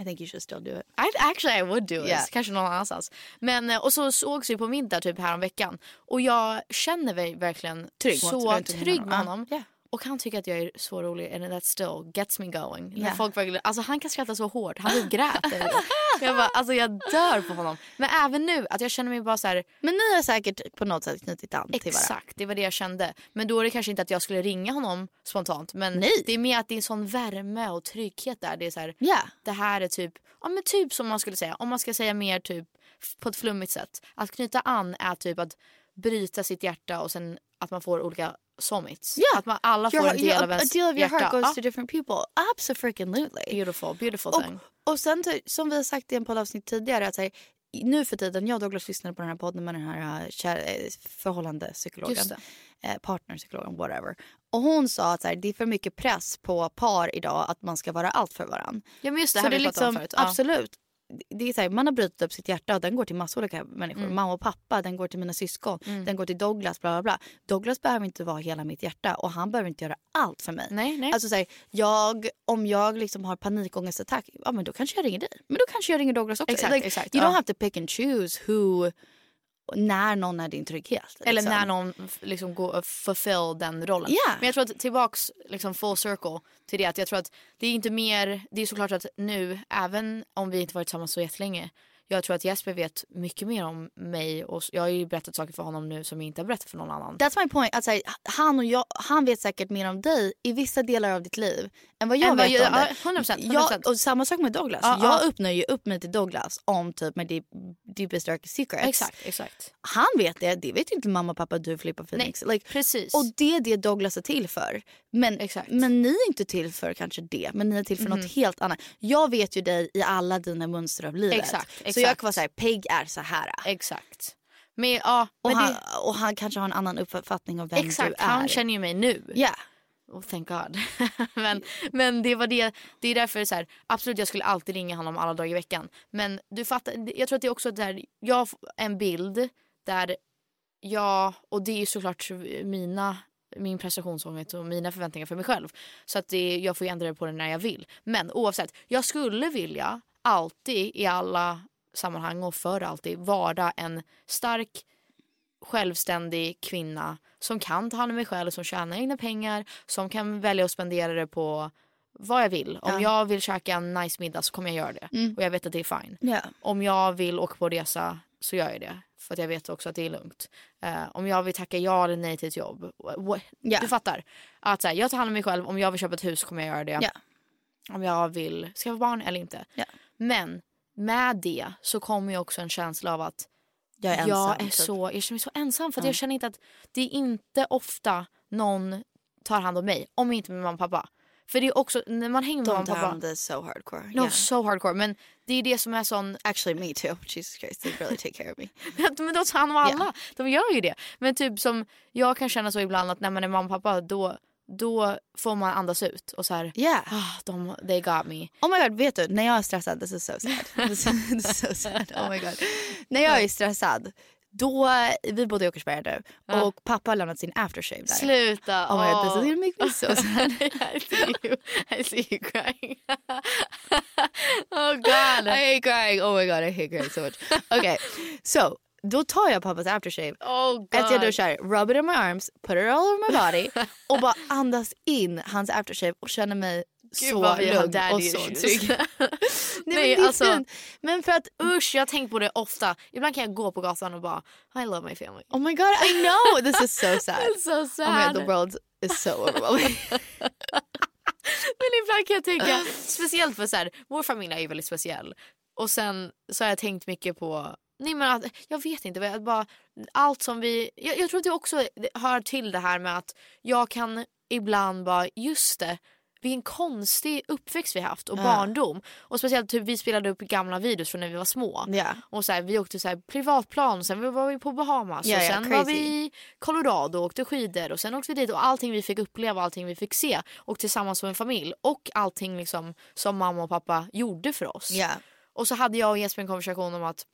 I think you should still do it. I, actually I would do it. Yeah. Kanske någon annanstans. Men, eh, och så sågs vi på middag typ här om veckan och jag känner mig verkligen Trygg så trygg med honom. honom. Och han tycker att jag är så rolig and that still gets me going. När Ja. folk verkligen, alltså han kan skratta så hårt, han grät. jag, bara, alltså jag dör på honom. Men även nu att jag känner mig bara så här, Men ni har säkert på något sätt knutit an till varandra. exakt det var det jag kände. Men då är det kanske inte att jag skulle ringa honom spontant. Men Nej. det är mer att det är en sån värme och trygghet där. Det är så här, Ja. det här är typ, ja men typ som man skulle säga, om man ska säga mer typ på ett flummigt sätt. Att knyta an är typ att bryta sitt hjärta och sen att man får olika sommits. Ja. Att man alla får Your- en del your- av ens a deal of your hjärta. heart goes to different people. Absolutely. Beautiful, beautiful Och, thing. och sen som vi har sagt i en poddavsnitt tidigare att här, nu för tiden, jag och Douglas lyssnade på den här podden med den här kär, eh, förhållande psykologen. Just det. Eh, partnerpsykologen, whatever. Och hon sa att så här, det är för mycket press på par idag att man ska vara allt för varandra. Ja men just det Så här det vi pratade om liksom, förut. Absolut. Det är så här, man har brutit upp sitt hjärta och den går till massor olika människor. Mm. Mamma och pappa, den går till mina syskon, den går till Douglas, bla bla bla. Douglas behöver inte vara hela mitt hjärta och han behöver inte göra allt för mig. Nej, nej. Alltså så här, jag, om jag liksom har panikångestattack, ja men då kanske jag ringer dig. Men då kanske jag ringer Douglas också. Exakt, like, exakt, You ja. don't have to pick and choose who, när någon är din trygghet. Eller liksom. när någon liksom går fulfill den rollen. Ja. Men jag tror att tillbaks liksom full circle till det att jag tror att det är inte mer, det är såklart att nu även om vi inte varit tillsammans så jättelänge jag tror att Jesper vet mycket mer om mig och jag har ju berättat saker för honom nu som jag inte har berättat för någon annan. That's my point. Alltså, han, och jag, han vet säkert mer om dig i vissa delar av ditt liv än vad jag Än vad vet jag- om dig. ja, 100%, 100%. Jag, och samma sak med Douglas. Ja, jag ja. öppnar ju upp mig till Douglas om typ med deep, deepest darkest secrets. Exakt, exakt. Han vet det, det vet ju inte mamma, pappa, du, Filippa, Phoenix. Like, Precis. och det är det Douglas är till för. Men, Exakt. men ni är inte till för kanske det, men ni är till för något helt annat. Jag vet ju dig i alla dina mönster av livet. Exakt, Så jag exakt. kan vara såhär, Peg är så här. Exakt. Men, ja, Och, men han, det, och han kanske har en annan uppfattning om vem exakt, du är. han känner ju mig nu. Ja. Oh, thank God. men, men det var det. Det är därför så här, absolut jag skulle alltid ringa honom alla dagar i veckan. Men du fattar, jag tror att det är också där, jag har en bild där jag, och det är såklart mina min prestationsångest och mina förväntningar för mig själv. Så att det, jag får ändra på det när jag vill. Men oavsett, jag skulle vilja alltid i alla sammanhang och för alltid vara en stark självständig kvinna som kan ta hand om mig själv, som tjänar egna pengar, som kan välja att spendera det på vad jag vill. Om jag vill käka en nice middag så kommer jag göra det. Och jag vet att det är fine. Ja. Om jag vill åka på resa så gör jag det. För att jag vet också att det är lugnt. Eh, om jag vill tacka ja eller nej till ett jobb. Ja. Du fattar. Att så här, jag tar hand om mig själv. Om jag vill köpa ett hus kommer jag göra det. Ja. Om jag vill skaffa barn eller inte. Ja. Men med det så kommer ju också en känsla av att Jag är ensam. jag är typ. så, jag känner mig så ensam för att jag känner inte att det är inte ofta någon tar hand om mig. Om inte min mamma och pappa. För det är också när man hänger med mamma och pappa. this so hardcore. No, Yeah. so hardcore. Men det är det som är sån Actually me too. Jesus Christ, they really take care of me. men de tar hand om alla. De gör ju det. Men typ som jag kan känna så ibland att när man är mamma och pappa då, då får man andas ut och så här. Yeah. Ah, de, they got me. Oh my god, vet du? När jag är stressad, this is so sad. This is so sad. Oh my god. När jag är stressad, då, vi bodde i Åkersberga nu och pappa har lämnat sin aftershave där. Sluta. Oh my god, this is gonna make me so sad. I see you. I see you crying. oh god. I hate crying. Oh my god, I hate crying so much. Okay, so då tar jag pappas aftershave. Oh. Efter jag duschar, rub it on my arms, put it all over my body och bara andas in hans aftershave och känner mig Gud, så lugn och så trygg. Nej, men Nej, är alltså- fint. Men för att Usch, jag har tänkt på det ofta. Ibland kan jag gå på gatan och bara I love my family. Oh my god, I know! This is so sad. It's so sad. Oh my god, the world is so overwhelming. Men ibland kan jag tänka, speciellt för så här, vår familj är ju väldigt speciell. Och sen så har jag tänkt mycket på, nej men att, jag vet inte, jag bara, allt som vi, jag, jag tror att det också hör till det här med att jag kan ibland bara, just det, vilken konstig uppväxt vi haft och barndom. Och speciellt typ vi spelade upp gamla videos från när vi var små. Ja. Och så här, vi åkte så här privatplan, sen var vi på Bahamas Ja, och ja, sen var vi i Colorado och åkte skidor och sen åkte vi dit och allting vi fick uppleva, allting vi fick se och tillsammans som en familj och allting liksom som mamma och pappa gjorde för oss. Ja. Och så hade jag och Jesper en konversation om att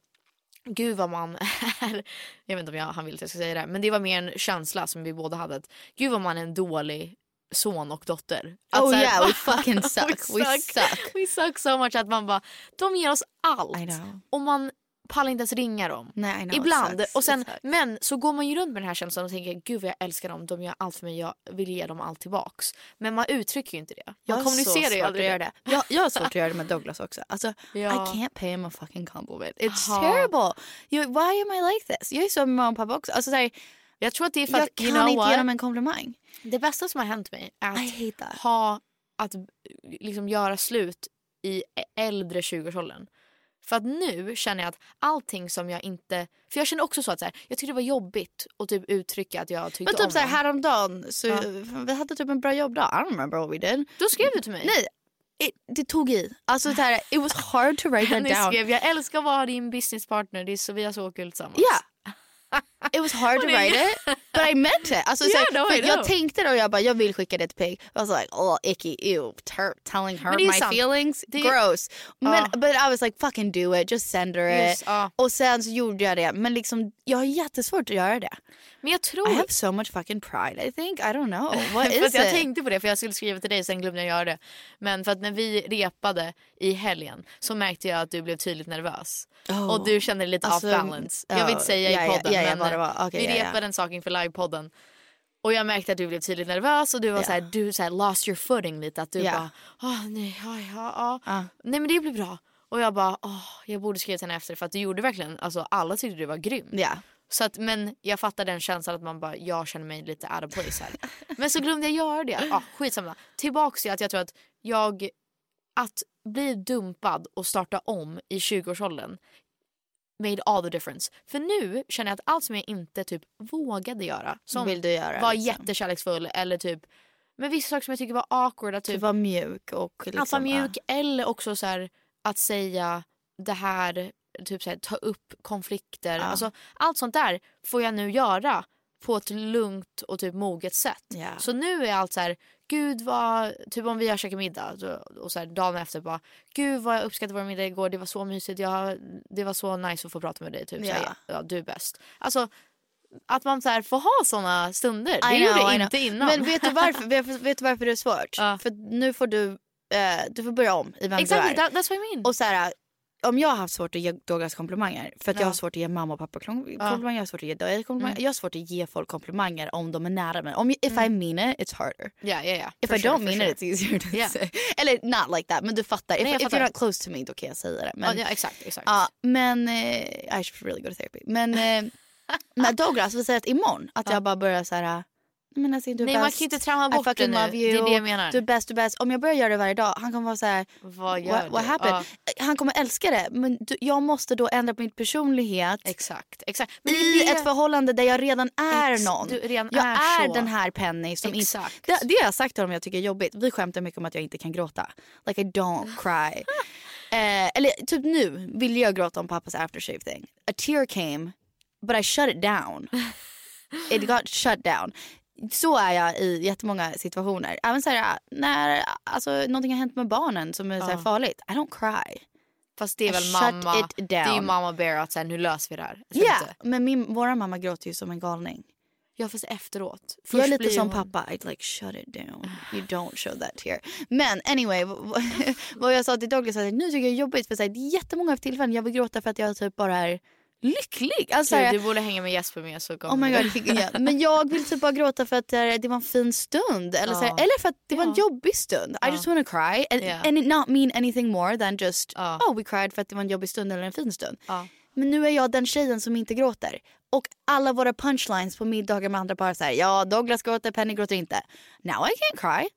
gud vad man är, jag vet inte om jag, han vill att jag ska säga det men det var mer en känsla som vi båda hade att gud vad man är en dålig son och dotter. Att Oh här- yeah, we fucking suck. we, We suck. suck. We suck so much att man bara, de ger oss allt. I know. Och man pallar inte ens ringa dem. Nej, know, Ibland. sucks. Och sen, men så går man ju runt med den här känslan och tänker gud vad jag älskar dem, de gör allt för mig, jag vill ge dem allt tillbaks. Men man uttrycker ju inte det. Jag Man så kommunicerar ju aldrig att göra det. Jag, jag har svårt att göra det med Douglas också. Alltså, Ja. I can't pay him a fucking compliment. It's Aha. terrible. You, why am I like this? Jag är så med mamma och pappa också. Alltså, såhär, Jag tror att det är för jag att, kan you know inte what? ge dem en komplimang. Det bästa som har hänt mig är att ha, att liksom göra slut i äldre 20-årsåldern. För att nu känner jag att allting som jag inte... För jag känner också så att så här, jag tyckte det var jobbigt att typ uttrycka att jag tyckte Men typ om såhär dem. häromdagen så Ja. vi hade typ en bra jobbdag. I don't remember what we did. Då skrev du till mig. Nej, it, det tog i. Alltså så här, it was hard to write that down. skrev jag älskar att vara din businesspartner, det är så vi har så kul tillsammans. Yeah. It was hard to write it but I meant it. Alltså, Yeah, no, I jag tänkte det och jag bara jag vill skicka det till Peg. I was like oh icky ew telling her my sant. feelings Det- gross. Men. But I was like fucking do it just send her Yes, it. ja. Och sen så gjorde jag det men liksom jag har jättesvårt att göra det. Men jag tror... I have so much fucking pride I think. I don't know. What is jag it? tänkte på det för jag skulle skriva till dig sen glömde jag göra det. Men för att när vi repade i helgen så märkte jag att du blev tydligt nervös. Oh. Och du kände dig lite Alltså, off balance. Jag vill ja, inte säga ja, i podden ja, ja, men det var. Okej, vi ja, ja. repade en sak inför livepodden. Och jag märkte att du blev tydligt nervös och du var Ja. så här, du så här lost your footing lite. Att du bara, åh nej, ja, ja, ja. Ja. Nej men det blir bra. Och jag bara, åh, jag borde skriva till henne efter för att du gjorde verkligen, alltså alla tyckte du var grym. Ja. Så att, men jag fattar den känslan att man bara, jag känner mig lite out of place här. men så glömde jag göra det. Ah, skitsamma. Tillbaks till att jag tror att jag, att bli dumpad och starta om i 20-årsåldern made all the difference. För nu känner jag att allt som jag inte typ vågade göra, som Vill du göra, var liksom. jättekärleksfull eller typ men vissa saker som jag tycker var awkward. Att Typ typ, vara mjuk och liksom, att vara mjuk eller också så här, att säga det här, typ så här, ta upp konflikter. Alltså, allt sånt där får jag nu göra på ett lugnt och typ moget sätt. Ja. Så nu är allt så här, gud vad, typ om vi har käkat middag och så här, dagen efter bara, gud vad jag uppskattade vår middag igår, det var så mysigt, jag, det var så nice att få prata med dig. Typ, så här, Ja. ja, du är bäst. Alltså att man så här, får ha såna stunder, det I gjorde know, inte innan. Men vet du varför, vet, vet du varför det är svårt? Ja. För nu får du, eh, du får börja om i vem Exakt, du är. that, that's what I mean. Och så här, om jag har haft svårt att ge Douglas komplimanger för att jag Ja. har svårt att ge mamma och pappa kom- Ja. Mm. komplimanger, jag har svårt att ge dig komplimanger. Jag har svårt att ge folk komplimanger om de är nära mig. Om, if I mean it, it's harder. Ja, ja, ja. If For I sure, don't mean sure. it, it's easier to Yeah. say. Eller not like that, men du fattar. If, Nej, jag if fattar. you're not close to me då kan jag säga det. Men, Ja, ja, exakt, exakt. Ja, men eh, I should really go to therapy. Men eh, med Douglas, vi säger att imorgon att jag bara börjar så här. Men alltså, du är Nej, man bäst. kan inte tramma I bort det nu. you. Det är det jag menar. Du är bäst, du är bäst. Om jag börjar göra det varje dag, han kommer vara så här. Vad gör What, what happened? Ja, Han kommer älska det. Men du, jag måste då ändra på min personlighet. exakt, exakt. Men I det- ett förhållande där jag redan är Ex- någon. du redan jag är är, den här Penny som inte... Exakt. Det, det har jag sagt till honom jag tycker är jobbigt. Vi skämtar mycket om att jag inte kan gråta. Like I don't cry. eh, eller typ nu ville jag gråta om pappas aftershave thing. A tear came but I shut it down. It got shut down. Så är jag i jättemånga situationer. Även så här, när alltså, någonting har hänt med barnen som är så här farligt. I don't cry. Fast det är väl Shut mamma. Det är mamma bear att säga nu löser vi det här. Så Ja, inte- men min, våra mamma gråter ju som en galning. Ja fast efteråt. jag är Först lite som hon- pappa, I'd like shut it down. You don't show that here. Men anyway, vad jag sa till Douglas, att nu tycker jag det är jobbigt för så här, det är jättemånga tillfällen jag vill gråta för att jag typ bara är lycklig. Alltså, Gud, så du borde hänga med Jesper med så kommer Oh my god, ja. Men jag vill typ bara gråta för att eh, det var en fin stund. Eller, så Ja. eller för att det var en jobbig stund. I just wanna cry. And, Ja. and it not mean anything more than just oh we cried för att det var en jobbig stund eller en fin stund. Men nu är jag den tjejen som inte gråter. Och alla våra punchlines på middagar med andra par så här, ja Douglas gråter, Penny gråter inte. Now I can't cry.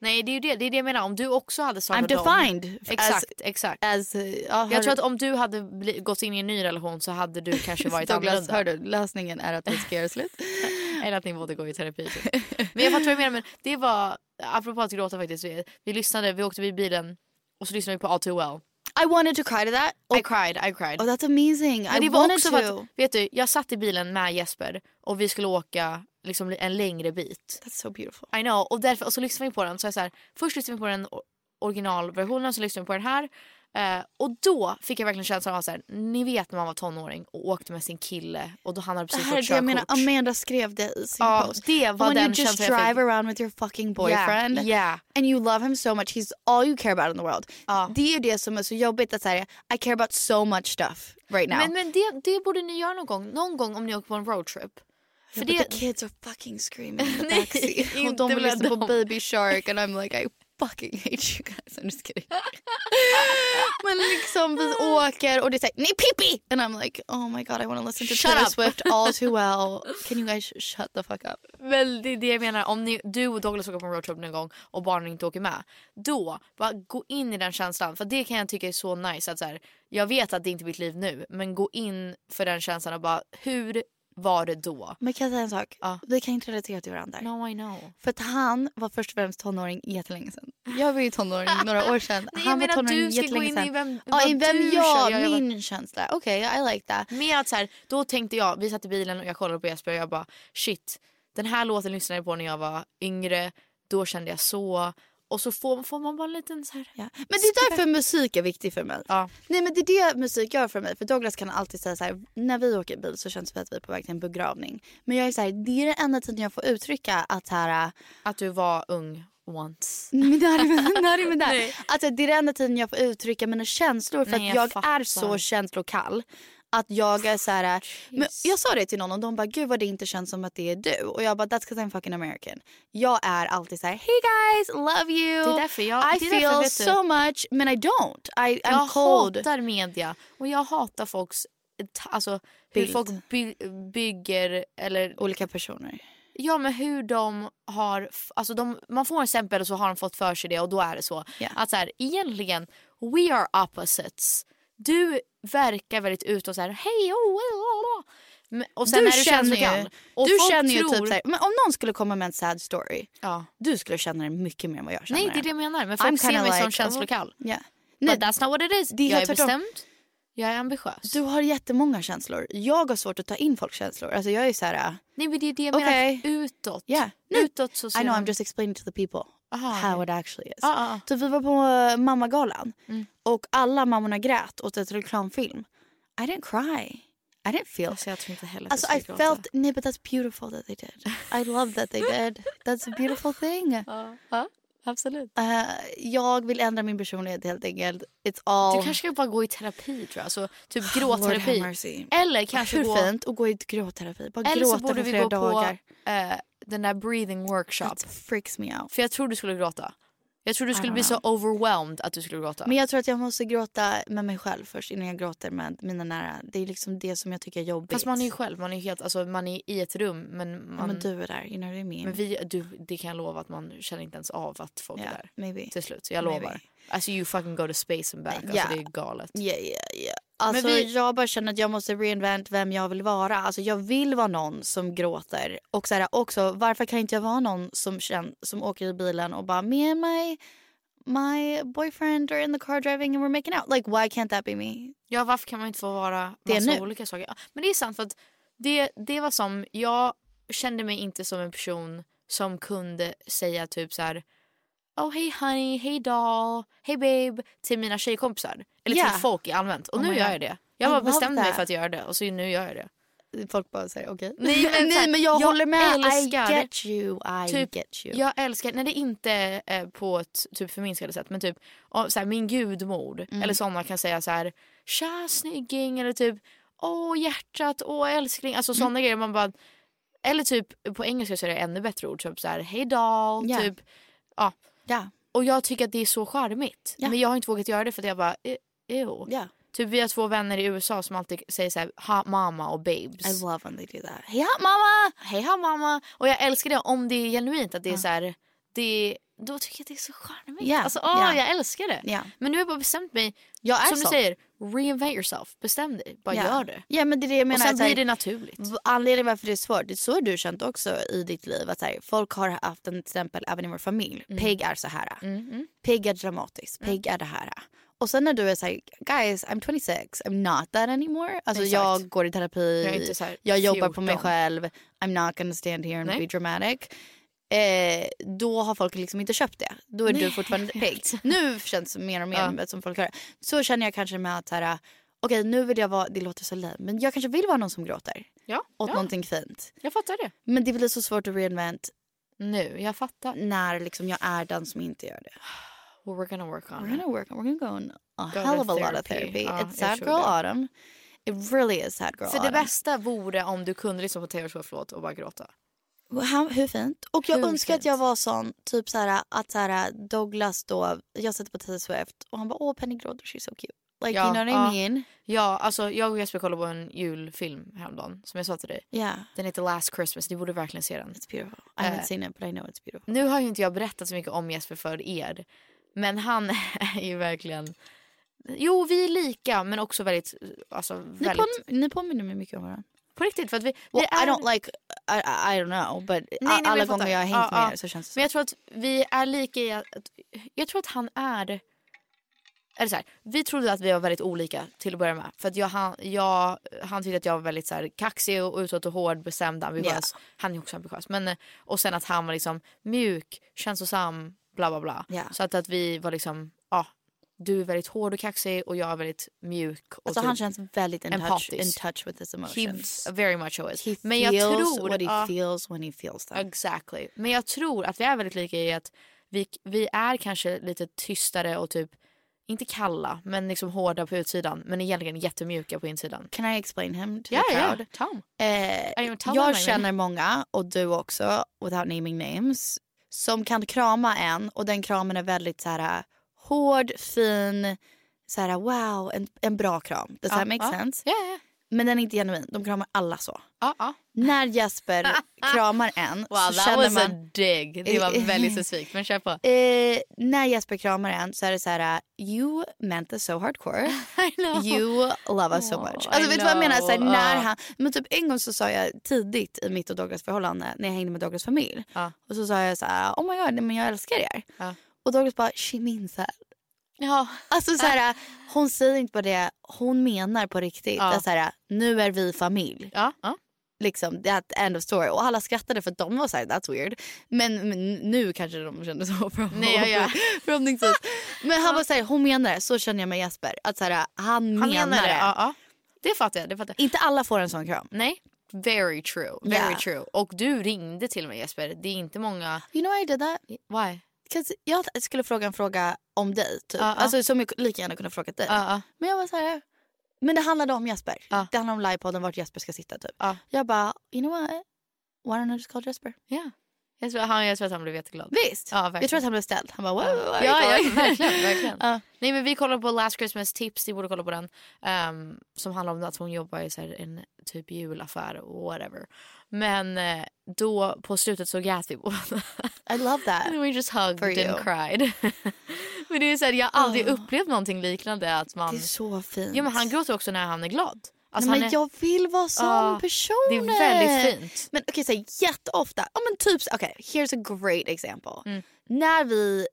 Nej det är ju det, det är det jag menar. Om du också hade I'm startat om. defined. Exakt, As, exakt. as, uh, ja, Jag tror att om du hade bli, gått in i en ny relation så hade du kanske varit Douglas, annorlunda. hör du, lösningen är att vi ska göra slut. Eller att ni båda går i terapi. Typ. Men jag fattar vad du menar. Men det var, apropå att gråta faktiskt. Vi, vi lyssnade, vi åkte vid bilen och så lyssnade vi på All Too Well. I wanted to cry to that. I cried, I cried. Oh, that's amazing. Men I det var wanted också to. att, vet du, jag satt i bilen med Jesper och vi skulle åka liksom en längre bit. That's so beautiful. I know. Och, därför, och så lyssnade vi på den. Så jag så här, först lyssnade vi på den originalversionen, så lyssnade vi på den här. Eh, och då fick jag verkligen känslan av så här, ni vet när man var tonåring och åkte med sin kille och då han hade precis är fått det jag menar, körkort. Amanda skrev det i sin Ja, post. det var When den you just jag fick. drive around with your fucking boyfriend Yeah, yeah. and you love him so much, he's all you care about in the world. Ja. Det är det som är så jobbigt att säga I care about so much stuff right now. Men, men det, det borde ni göra någon gång. Någon gång om ni åker på en roadtrip. För För det, the kids are fucking screaming in the Nej, backseat. och inte de vill väl lyssna på. Baby Shark and I'm like I fucking hate you guys. I'm just kidding. Men liksom vi åker och det är såhär, nej Pippi! And I'm like, oh my god I want to listen to Shut Taylor up. Swift all too well. Can you guys shut the fuck up? Väl, det är det jag menar. Om ni, du och Douglas åker på en roadtrip någon gång och barnen inte åker med. Då, bara gå in i den känslan. För det kan jag tycka är så nice. Att så här, jag vet att det inte är mitt liv nu. Men gå in för den känslan och bara, hur var det då? Men kan jag säga en sak? Ja. Vi kan inte relatera till varandra. No I know. För att han var först och främst tonåring jättelänge sedan. Jag var ju tonåring några år sedan. Nej, han jag var menar att tonåring du ska gå jättelänge in sedan. i vem, Ja, vad i vem jag. Jag bara- min känsla. Okej, I like that. Mer att så här, då tänkte jag, vi satt i bilen och jag kollade på Jesper och jag bara shit, den här låten lyssnade jag på när jag var yngre, då kände jag så. Och så får, får man bara en liten så här. Ja. Men det är därför musik är viktigt för mig. Ja. Nej men det är det musik gör för mig. För Douglas kan alltid säga så här, när vi åker bil så känns det som att vi är på väg till en begravning. Men jag är så här, det är den enda tiden jag får uttrycka att här, Att du var ung once. men det är not even that. Nej. Alltså, det är den enda tiden jag får uttrycka mina känslor för Nej, att jag jag, är så känslokall. Att jag är så här, men jag sa det till någon och de bara gud vad det inte känns som att det är du. Och jag bara that's because I'm fucking American. Jag är alltid så här hey guys love you. Det är därför jag- I feel därför, so much men I don't. I, I'm jag cold. hatar media och jag hatar folks, alltså hur Bild. folk by, bygger eller Olika personer. Ja men hur de har, alltså de, man får en exempel och så har de fått för sig det och då är det så. Ja. Att så här, egentligen, we are opposites. Du verkar väldigt utåt så här, hej oh, oh, oh, oh. Och sen du är du känner ju. Och du känner ju tror, typ så här, men om någon skulle komma med en sad story. ja. Du skulle känna det mycket mer än vad jag känner Nej det är det jag menar, men folk I'm ser mig som like, känslokall. Yeah. But that's not what it is. Det är jag är tvärtom. bestämd, jag är ambitiös. Du har jättemånga känslor. Jag har svårt att ta in folks känslor. Alltså jag är så här... Nej men det är det jag Okej. menar, utåt. Yeah. Utåt så ser I know man- I'm just explaining to the people Aha, how it actually is. Ah, ah, ah. Så vi var på uh, mammagalan Mm. och alla mammorna grät åt ett reklamfilm. I didn't cry. I didn't feel... Alltså, jag tror inte heller Alltså I gråta. felt... Nej but that's beautiful that they did. I love that they did. That's a beautiful thing. Ja, absolut. Uh, jag vill ändra min personlighet helt enkelt. It's all... Du kanske ska bara gå i terapi tror jag. Alltså, typ Oh, gråtterapi. Eller kanske Hur gå... fint att gå i gråtterapi. Bara Eller så gråta borde för vi gå dagar. på eh, den där breathing workshop. That freaks me out. För jag tror du skulle gråta. Jag tror du skulle bli så know. overwhelmed att du skulle gråta. Men jag tror att jag måste gråta med mig själv först innan jag gråter med mina nära. Det är liksom det som jag tycker är jobbigt. Fast man är ju själv, man är helt, alltså man är i ett rum men Ja, man... men du är där, you know what I mean? men vi, du, det kan jag lova att man känner inte ens av att folk yeah, är där. maybe. Till slut, jag Maybe. lovar. Alltså you fucking go to space and back. Alltså det är galet. Yeah, yeah, yeah. Alltså, Men vi- Jag bara känner att jag måste reinvent vem jag vill vara. Alltså, jag vill vara någon som gråter. Och så här, också, varför kan inte jag vara någon som, känn, som åker i bilen och bara me and my, my boyfriend are in the car driving and we're making out. Like why can't that be me? Ja varför kan man inte få vara Det massa nu. olika saker? Men det är sant för att det, det var som, jag kände mig inte som en person som kunde säga typ så här. Oh hey honey, hey doll, hey babe till mina tjejkompisar. Eller Yeah. till folk i allmänt. Och Oh nu gör jag det. Jag bara bestämde mig för att göra det och så nu gör jag det. Folk bara säger okej. Nej, men Nej men jag, jag håller med. älskar- I get you. I Typ, get you. Jag älskar när det inte är på ett typ förminskande sätt men typ oh, så här, min gudmor Mm. eller sådana kan säga så här tja snygging eller typ åh hjärtat, åh älskling. Alltså Mm. sådana grejer man bara eller typ på engelska så är det ännu bättre ord typ så här hey doll Ja. typ ja. Ja. Och jag tycker att det är så charmigt Ja. men jag har inte vågat göra det för att jag bara "E- ew. Ja. Typ vi har två vänner i USA som alltid säger så här ha mamma och babes. I love when they do that. Hot mamma! hej mamma. Och jag älskar det om det är genuint att det är så här, det, då tycker jag att det är så charmigt. Ja, Alltså åh ja. jag älskar det. Ja. Men nu har jag bara bestämt mig. Jag är som så. du säger, reinvent yourself. Bestäm dig, bara ja. gör det. Ja men det är det jag Och menar. sen så här, blir det naturligt. Anledningen varför det är svårt, det är så du känt också i ditt liv. Att så här, folk har haft en stämpel även i vår familj. Mm. Peg är så här. Peg är dramatisk. Peg är det här. Och sen när du är såhär, guys I'm 26, I'm not that anymore. Alltså Exakt. jag går i terapi, Jag så här jag jobbar på mig 14. själv, I'm not gonna stand here and Nej. be dramatic. Eh, då har folk liksom inte köpt det. Då är du Nej, fortfarande jag pigg. Nu känns det mer och mer Ja. som folk gör. Så känner jag kanske med att här, okej nu vill jag vara, det låter så lame, men jag kanske vill vara någon som gråter Ja, åt ja. någonting fint. jag fattar det. Men det blir så svårt att reinvent Nu, jag fattar. när liksom jag är den som inte gör det. Well, we're gonna work on We're gonna work, we're gonna go on a Go hell of a lot of therapy. Ja, It's sad girl det. autumn. It really is sad girl För det autumn. bästa vore om du kunde lyssna på Taylor Swift-låt och bara gråta. Hur, fint? Och jag Hur önskar att fint? jag var sån, typ så här, att så här, Douglas då, jag sätter på Taylor Swift och han bara åh Penny gråter, she's so cute. Like Ja, you know what I mean? Ja, alltså jag och Jesper kollade på en julfilm häromdagen som jag sa till dig. Yeah, Den heter Last Christmas, ni borde verkligen se den. it's beautiful. I haven't Eh. seen it but I know it's beautiful. Nu har ju inte jag berättat så mycket om Jesper för er. Men han är ju verkligen... Jo, vi är lika men också väldigt... Alltså, Ni, väldigt... ni påminner mig mycket om varandra. På riktigt, för att vi, vi Well, är... I don't like, I, I, don't know but nej, men alla jag gånger jag har hängt Ja, med ja. er så känns det så. Men jag tror att vi är lika i att... Jag tror att han är... Eller så här, vi trodde att vi var väldigt olika till att börja med. För att jag, han, jag, han tyckte att jag var väldigt så här, kaxig och utåt och hård, bestämd, ambitiös. Han är också ambitiös. Men, eh, och sen att han var liksom mjuk, känslosam, bla bla bla. Ja. Så att, att vi var liksom, du är väldigt hård och kaxig och jag är väldigt mjuk. Och Alltså typ han känns väldigt in touch, in touch with his He emotions. very much always. He Men jag tror, what he ja, feels when he feels them. Exactly. Men jag tror att vi är väldigt lika i att vi, vi är kanske lite tystare och typ inte kalla, men liksom hårda på utsidan. Men egentligen jättemjuka på insidan. Can I explain him to Ja, the crowd? Tom. Eh, tell jag känner många, och du också, without naming names, som kan krama en och den kramen är väldigt så här hård, fin, så här wow, en, en bra kram. Does that make ja. sense? Ja, ja. Men den är inte genuin. De kramar alla så. Ja, ja. När Jesper kramar en Wow, så känner man... a dig. Det var väldigt specifikt. Men kör på. Eh, när Jesper kramar en så är det så här, you meant this so hardcore. You love us so Oh, much. I Alltså vet du vad jag menar? Så här, när Ja. han, men typ en gång så sa jag tidigt i mitt och Douglas förhållande när jag hängde med Douglas familj. Ja. Och så sa jag så här, oh my god, nej, men jag älskar er. Ja. Och Douglas bara, she means that. Ja. Alltså så här, hon säger inte bara det, hon menar på riktigt. Ja. Att så här, nu är vi familj. Ja. ja. Liksom, that end of story. Och alla skrattade för att de var så här, that's weird. Men, men nu kanske de kände så Nej, ja, ja. förhoppningsvis. Men han var så här, hon menar det, så känner jag med Jesper. Att så här, han, Han menar, menar det. det. Ja, ja. Det fattar jag. Det fattar jag. Inte alla får en sån kram. Nej. Very true. Very Yeah. true. Och du ringde till mig Jesper. Det är inte många... You know I did that? Why? Jag skulle fråga en fråga om dig. Typ. Ja, ja. Alltså, som jag lika gärna kunde fråga dig. Ja. Men jag var så här, men det handlade om Jesper. Det handlade om livepodden, vart Jesper ska sitta. Typ. Ja. Jag bara, you know what? Why don't I just call Jesper? Ja. Jag tror, han, jag tror att han blev jätteglad. Visst? Ja, verkligen. jag tror att han blev ställd. Han bara, are Ja, ja, verkligen. verkligen. Ja. Nej, men vi kollar på Last Christmas tips, ni borde kolla på den. ehm, som handlar om att hon jobbar i så här, en typ julaffär och whatever. Men eh, då på slutet så grät vi båda. I love that. And we just hugged For and you. cried. men det är så här, jag har aldrig upplevt någonting liknande. Att man... Det är så fint. Ja, men han gråter också när han är glad. Alltså, Nej, men är... jag vill vara sån Ja, person. Det är väldigt fint. Men okej, okay, så jätteofta. Ja, men typ, okay, here's a great example. Mm. När vi,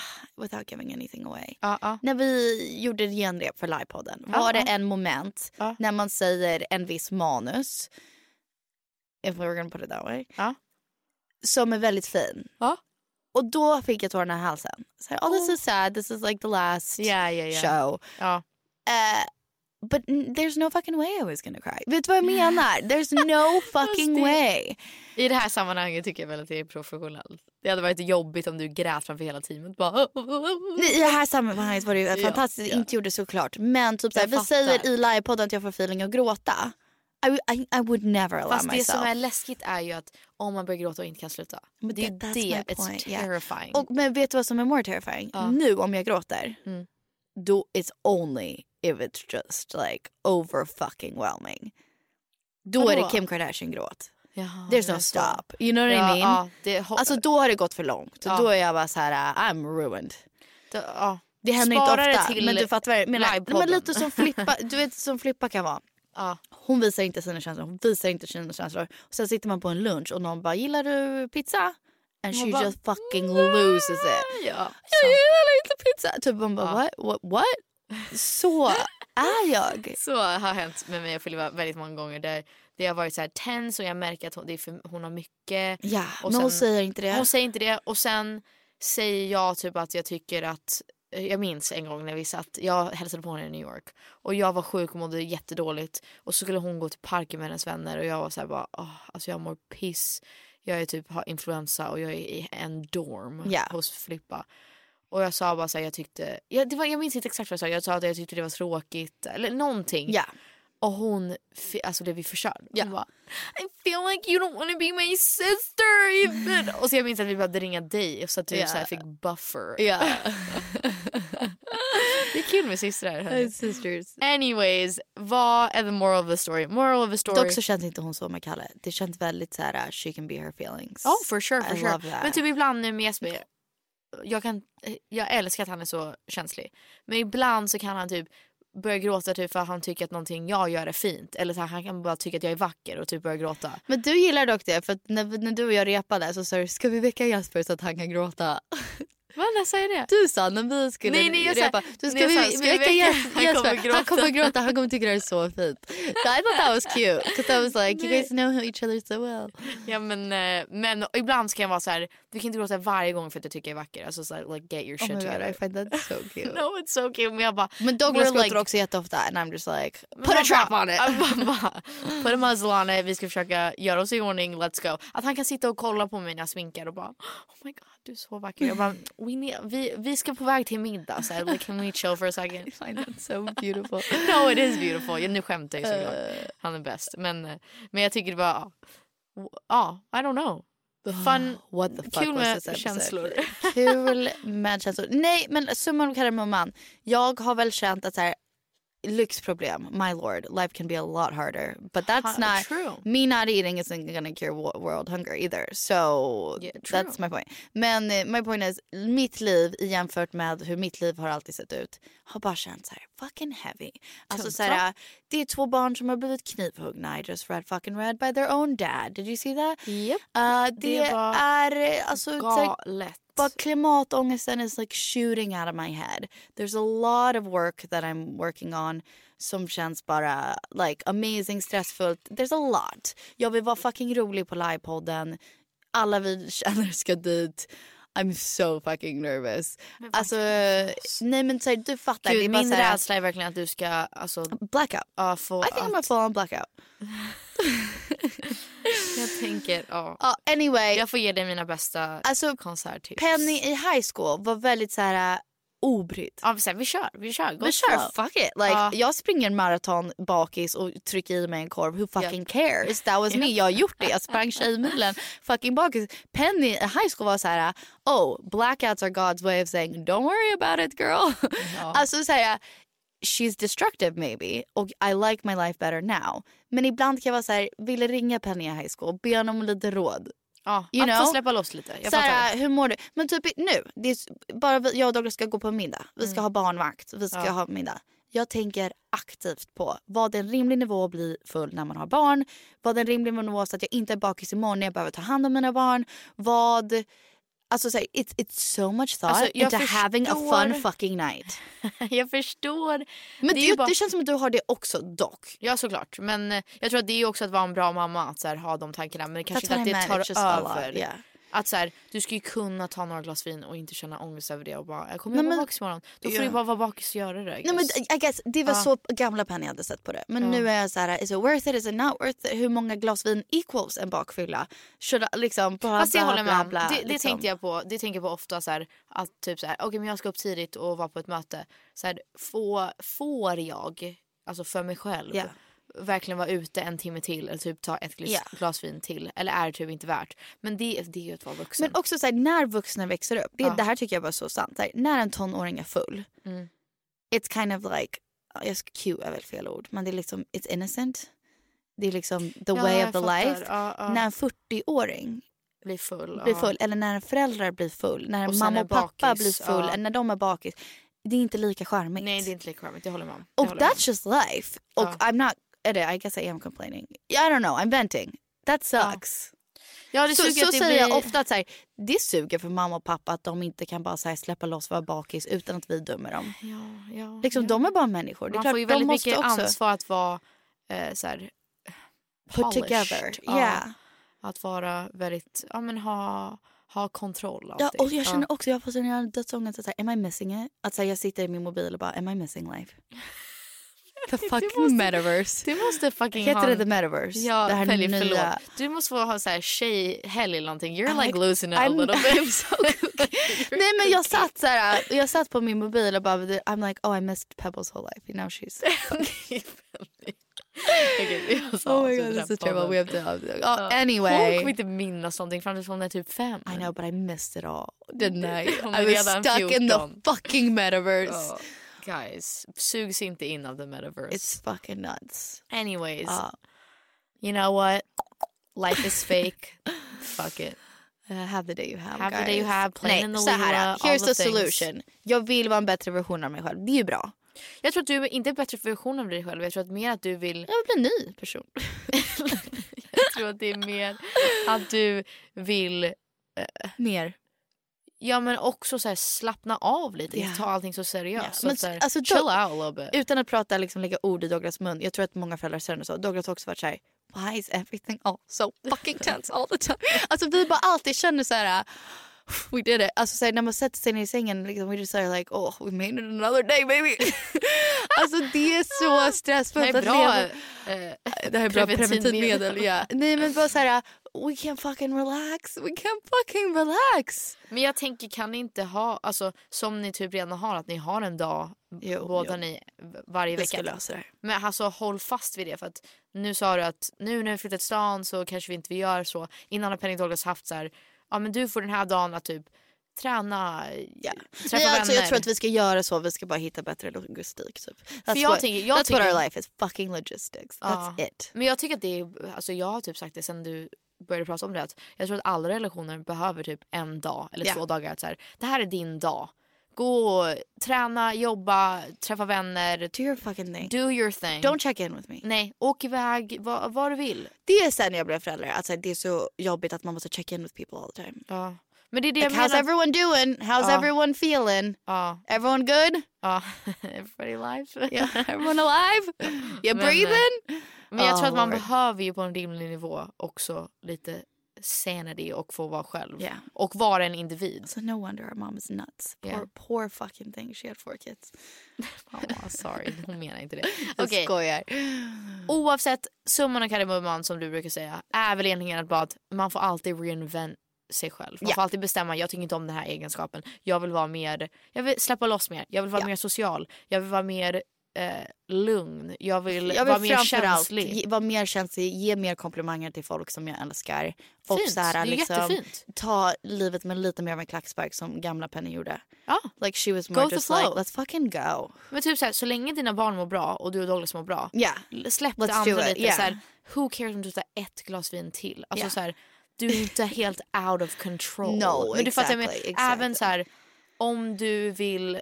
ah, without giving anything away. Ja, ja. När vi gjorde genrep för livepodden Ja, var det en moment när man säger en viss manus. If we were gonna put it that way. Som är väldigt fin. Och då fick jag tårarna i halsen. Så, här, oh, this is sad, this is like the last Ja, ja, ja. show. Uh, but there's no fucking way I was gonna cry. Vet du vad jag menar? There's no fucking det. way. I det här sammanhanget tycker jag väl att det är professionellt. Det hade varit jobbigt om du grät framför hela teamet. Bara... I det här sammanhanget var det ju fantastiskt ja. inte gjorde såklart. Men typ såhär, vi säger i livepodden att jag får feeling att gråta. I, I, I would never allow Fast det myself. som är läskigt är ju att om man börjar gråta och inte kan sluta. Men det är det. It's point, yeah. terrifying. Och, men vet du vad som är more terrifying? Ja. Nu om jag gråter, Mm. Då it's only if it's just like over fucking whelming. Då är det Vadå? Kim Kardashian gråt. Jaha, There's no stop. You know what I Ja, mean? ja, Alltså då har det gått för långt. Ja. Då är jag bara så här, uh, I'm ruined. det, ja. Det händer Spara inte ofta. men du fattar vad jag menar. Men lite som Flippa, du vet som Flippa kan vara. Ja. Hon visar inte sina känslor, hon visar inte sina känslor. Och sen sitter man på en lunch och någon bara, gillar du pizza? And she bara, just fucking loses it. Ja, Jag gillar inte pizza. Typ man bara, what, what, what? Så är jag. Så har hänt med mig och Filippa väldigt många gånger. Där det har varit så här tens och jag märker att hon, det är för, hon har mycket. Ja, Och men hon säger inte det. Hon säger inte det och sen säger jag typ att jag tycker att jag minns en gång när vi satt, jag hälsade på henne i New York och jag var sjuk och mådde jättedåligt och så skulle hon gå till parken med hennes vänner och jag var så här bara, oh, alltså jag mår piss. Jag är typ har influensa och jag är i en dorm Ja. hos Filippa. Och jag sa bara så här, jag tyckte, jag, det var, jag minns inte exakt vad jag sa, jag sa att jag tyckte det var tråkigt eller någonting. Ja. Och hon alltså blev. Ja. Hon bara I feel like you don't want to be my sister even. och så jag minns att vi behövde ringa dig så att du Ja. så fick buffer. Ja. Det är kul med systrar. Sisters. Anyways, vad är the moral of the story? Moral of the story. Dock så känns inte hon så med Kalle. Det känns väldigt så här, uh, she can be her feelings. Oh for sure, for I sure. love that. Men typ ibland nu med Jesper, jag, kan, jag älskar att han är så känslig. Men ibland så kan han typ börja gråta typ för att han tycker att någonting jag gör är fint. Eller så här, han kan bara tycka att jag är vacker och typ börja gråta. Men du gillar dock det för när, när du och jag repade så sa du ska vi väcka Jasper så att han kan gråta. Vad när säger jag det? Du sa när vi skulle Nej, nej, jag sa- repa. Du, ska nej, jag vi, sa, ska vi väcka väcka- Jes- han Jesper? kommer gråta. Han kommer gråta, han kommer tycka det är så fint. So I thought that was cute because I was like you guys know each other so well. Ja men, eh, men ibland ska jag vara så här, du kan inte gråta varje gång för att du tycker jag är vacker. Alltså så här, like get your Oh shit my god. I find that so cute. no it's so cute. Men jag bara, Men we're gråter like- också jätteofta and I'm just like put a trap on it. Bara, Put a muzzle on it, vi ska försöka göra oss i ordning, let's go. Att han kan sitta och kolla på mig när jag sminkar och bara oh my god du är så vacker. Jag bara we need, vi, vi ska på väg till middag så här, like, can we chill for a second? I find that so beautiful. no it is beautiful. Ja, nu skämtar jag såklart. Uh. Han är bäst. Men, eh, men jag tycker det var, ja, I don't know. Fun, What the fuck kul med känslor. Kul med känslor. Nej men summan av kardemumman. Jag har väl känt att så här, lyxproblem, my lord, life can be a lot harder. But that's Ha- not, true. me not eating isn't gonna cure wo- world hunger either. So Yeah, that's my point. Men eh, my point is, mitt liv jämfört med hur mitt liv har alltid sett ut har bara känts så här fucking heavy. Alltså så här, det är två barn som har blivit knivhuggna. I just read fucking read by their own dad. Did you see that? Yep. Uh, det, Det var är alltså Galet. But klimatångesten is like shooting out of my head. There's a lot of work that I'm working on som känns bara like amazing, stressfullt. There's a lot. Jag vill vara fucking rolig på livepodden. Alla vi känner ska dit. I'm so fucking nervous. Alltså, nej men så här, du fattar. Gud, min här, rädsla är verkligen att du ska alltså, Blackout. ja, få... I think I'm att- gonna fall on blackout. jag tänker, ja. Ja, anyway. Jag får ge dig mina bästa Alltså, konserttips. Penny i high school var väldigt så här uh, obrydd. Ja, här, vi kör, vi kör. Go Vi kör, fuck it. Like, Ja. Jag springer maraton bakis och trycker i mig en korv. Who fucking cares? That was me. Jag har gjort det. Jag sprang Tjejmilen fucking bakis. Penny i high school var så här, oh blackouts are God's way of saying don't worry about it girl. alltså så här, she's destructive maybe och I like my life better now. Men ibland kan jag vara så här, ville ringa Penny i high school, be honom om lite råd. Ja, You att know? få släppa loss lite. Jag Såhär, fattar. hur mår du? Men typ nu, det är bara vi, jag och Douglas ska gå på middag. Vi ska ha barnvakt, vi ska Mm. Ja. ha middag. Jag tänker aktivt på vad är en rimlig nivå att bli full när man har barn. Vad är en rimlig nivå så att jag inte är bakis imorgon när jag behöver ta hand om mina barn. Vad... Alltså såhär, it's, it's so much thought Alltså, into having a fun förstår. fucking night. jag förstår. Men Det är ju det, bara- känns som att du har det också dock. Ja såklart. Men eh, jag tror att det är också att vara en bra mamma att så här, ha de tankarna. Men kanske inte att det tar över. yeah. Att så här, du ska ju kunna ta några glas vin och inte känna ångest över det och bara, jag kommer Nej, vara men- bakis imorgon. Då får Ja. du bara vara bakis och göra det. I Nej, men guess. I guess, det var Ja. så gamla Penny hade sett på det. Men Ja. nu är jag så här, is it worth it, is it not worth it? Hur många glas vin equals en bakfylla? Should I, liksom, bla, Fast jag bla, håller bla, med. bla, det, det liksom. tänkte jag på. Det tänker jag på ofta så här, att typ så här, okej men jag ska upp tidigt och vara på ett möte. Så här, får, får jag, alltså för mig själv, Ja. Verkligen vara ute en timme till eller typ ta ett glas, Ja. glas vin till? Eller är det typ inte värt? Men det, det är ju att vara vuxen. Men också så här, när vuxna växer upp, det, Ja. det här tycker jag var så sant. Här, när en tonåring är full, Mm. it's kind of like, jag ska cue är väl fel ord, men det är liksom, it's innocent. Det är liksom the Ja, way of the fattar. life. Ja. När en 40-åring blir full. blir full, eller när en förälder blir full, när Och mamma är och pappa blir full, eller när de är bakis. Det är inte lika charmigt. Nej det är inte lika charmigt, jag håller med om. Och med. that's just life. Och Ja. I'm not, eller I guess I am complaining. I don't know, I'm venting. That sucks. Ja, det så så det säger jag blir- ofta att så här, det suger för mamma och pappa att de inte kan bara så här, släppa loss vara bakis utan att vi dömer dem. Ja, ja, Liksom, ja. De är bara människor. Det är Man klart, får ju väldigt mycket också ansvar att vara eh, så här, put together. Ja. Yeah. Att vara väldigt, ja men ha, ha kontroll Ja, och jag känner ja. också, jag får sån dödsångest. att så här, Am I missing it? Att så jag sitter i min mobil och bara, am I missing life? The fucking måste- metaverse. Du måste fucking Heter ha det the metaverse? Ja, det här Pelly, nya... förlåt. Du måste få ha så här tjejhelg eller någonting. You're I'm like, losing it a I'm- little bit. I'm so. Nej men jag satt så här, jag satt på min mobil och bara, I'm like, oh I missed Pebbles whole life. You know she's... Sa oh my god, this is terrible. We have to... Oh, Ja. Hon anyway. kommer inte minnas någonting fram tills hon är typ fem. I know but I missed it all. Didn't I? Hon I was stuck in the 14. fucking metaverse. Ja, guys, sugs inte in av the metaverse. It's fucking nuts. Anyways, Ja. you know what? Life is fake. Fuck it. Uh, have the day you have Have the guys. day you have, Nej, and the så här, here's the the solution. Jag vill vara en bättre version av mig själv. Det är ju bra. Jag tror att du är inte en bättre version av dig själv. Jag tror att mer att du vill... Jag vill bli en ny person. Jag tror att det är mer att du vill... Mer. Ja men också så här, slappna av lite. Inte ta allting så seriöst. Ja, Så men att så här, alltså, chill out a little bit. Utan att prata liksom lägga ord i Douglas mun. Jag tror att många föräldrar känner så. Douglas har också varit såhär, why is everything all so fucking tense all the time? Alltså vi bara alltid känner så här. We did it. Alltså så här, när man sätter sig ner i sängen liksom, we just are like oh we made it another day baby. alltså det är så stressfullt Det är att bra, leva. eh, Det här är bra preventivmedel. Ja. Nej men bara så här, we can't fucking relax. We can't fucking relax. Men jag tänker kan ni inte ha, alltså som ni typ redan har, att ni har en dag Jo, båda jo. ni varje Vi vecka. ska lösa det. Men alltså håll fast vid det för att nu sa du att nu när vi flyttat till stan så kanske vi inte vill göra så. Innan har Penny Douglas haft så här, ja men du får den här dagen att typ träna, Ja. träffa Nej, alltså, vänner. jag tror att vi ska göra så. Vi ska bara hitta bättre logistik. Typ. That's, jag what, tänker- jag that's tänker- what our life is. Fucking logistics. That's Ja. it. Men jag tycker att det är, alltså jag har typ sagt det sen du började prata om det att jag tror att alla relationer behöver typ en dag eller Ja. två dagar att så här, det här är din dag. Gå, träna, jobba, träffa vänner, Do your fucking thing. do your thing. Don't check in with me. Nej, åk iväg vad, vad du vill. Det är sen jag blev förälder. Alltså, det är så jobbigt att man måste check in with people all the time. Ja. Men det är det Like, jag how's menar. everyone doing? How's Ja. everyone feeling? Ja, Everyone good? ja. Everybody alive. Yeah. everyone alive? You Men, breathing? Men jag tror att man Oh, Lord. behöver ju på en rimlig nivå också lite sanity och få vara själv. Yeah. Och vara en individ. So no wonder our mom is nuts. Poor, Yeah. poor fucking thing. She had four kids. Oh, sorry, hon menar inte det. Jag Okej. skojar. Oavsett, summan av kardemumman som du brukar säga är väl egentligen att man får alltid reinvent sig själv. Man får alltid bestämma, jag tycker inte om den här egenskapen. Jag vill vara mer, jag vill släppa loss mer. Jag vill vara mer social. Jag vill vara mer eh, lugn. Jag vill, Jag vara vill mer framförallt känslig. ge- vara mer känslig, ge mer komplimanger till folk som jag älskar. Och Fint, så här, det är liksom, jättefint. ta livet med lite mer av en klackspark som gamla Penny gjorde. Ja. Like she was Go more the just like let's fucking go. Men typ så, här, så länge dina barn mår bra och du och Douglas mår bra. Yeah. Släpp Let's det andra lite. yeah. Så här, who cares om du tar ett glas vin till? Alltså Yeah. så här, du är inte helt out of control. No, men du fattar, men exactly, även exactly. så här, om du vill,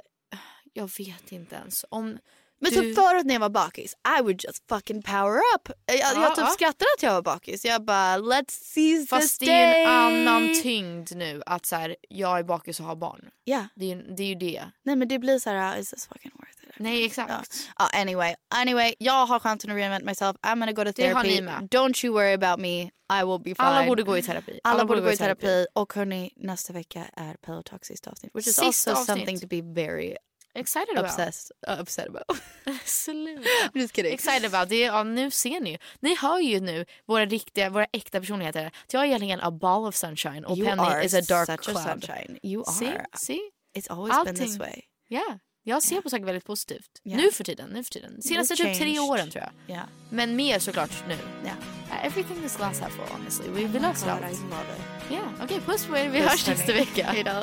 jag vet inte ens. Om Men du, typ förut när jag var bakis, I would just fucking power up. Jag, Ja, jag typ ja. skrattade att jag var bakis. Jag bara let's seize fast this det day. är ju en annan tyngd nu att så här, jag är bakis och har barn. Ja, Det är, ju- det är ju det. nej men det blir så här, uh, is this fucking worth it? Nej exakt. Ja. Ja, anyway, anyway, jag har chansen att reinvent myself. I'm gonna go to therapy. Don't you worry about me. I will be fine. Alla borde gå i terapi. Alla, borde gå i terapi. Och hörni, nästa vecka är sista avsnitt. Which is Sista also avsnitt. something to be very Excited about. obsessed, uh, upset about. I'm just kidding. Excited about. Det är, ja, nu ser ni ju. Ni hör ju nu våra riktiga, våra äkta personligheter. Jag är egentligen a ball of sunshine och you Penny is a dark such cloud. a sunshine. You are. See? See? It's always been this Allting. way. Ja. Jag ser på saker väldigt positivt. Yeah. Nu för tiden. Nu för tiden. Senaste typ tre åren tror jag. Yeah. Men mer såklart nu. Yeah. Uh, Everything this glass half full honestly. God, allt. I love it. Ja, okej puss på er. Vi Puss, hörs nästa vecka. Hejdå.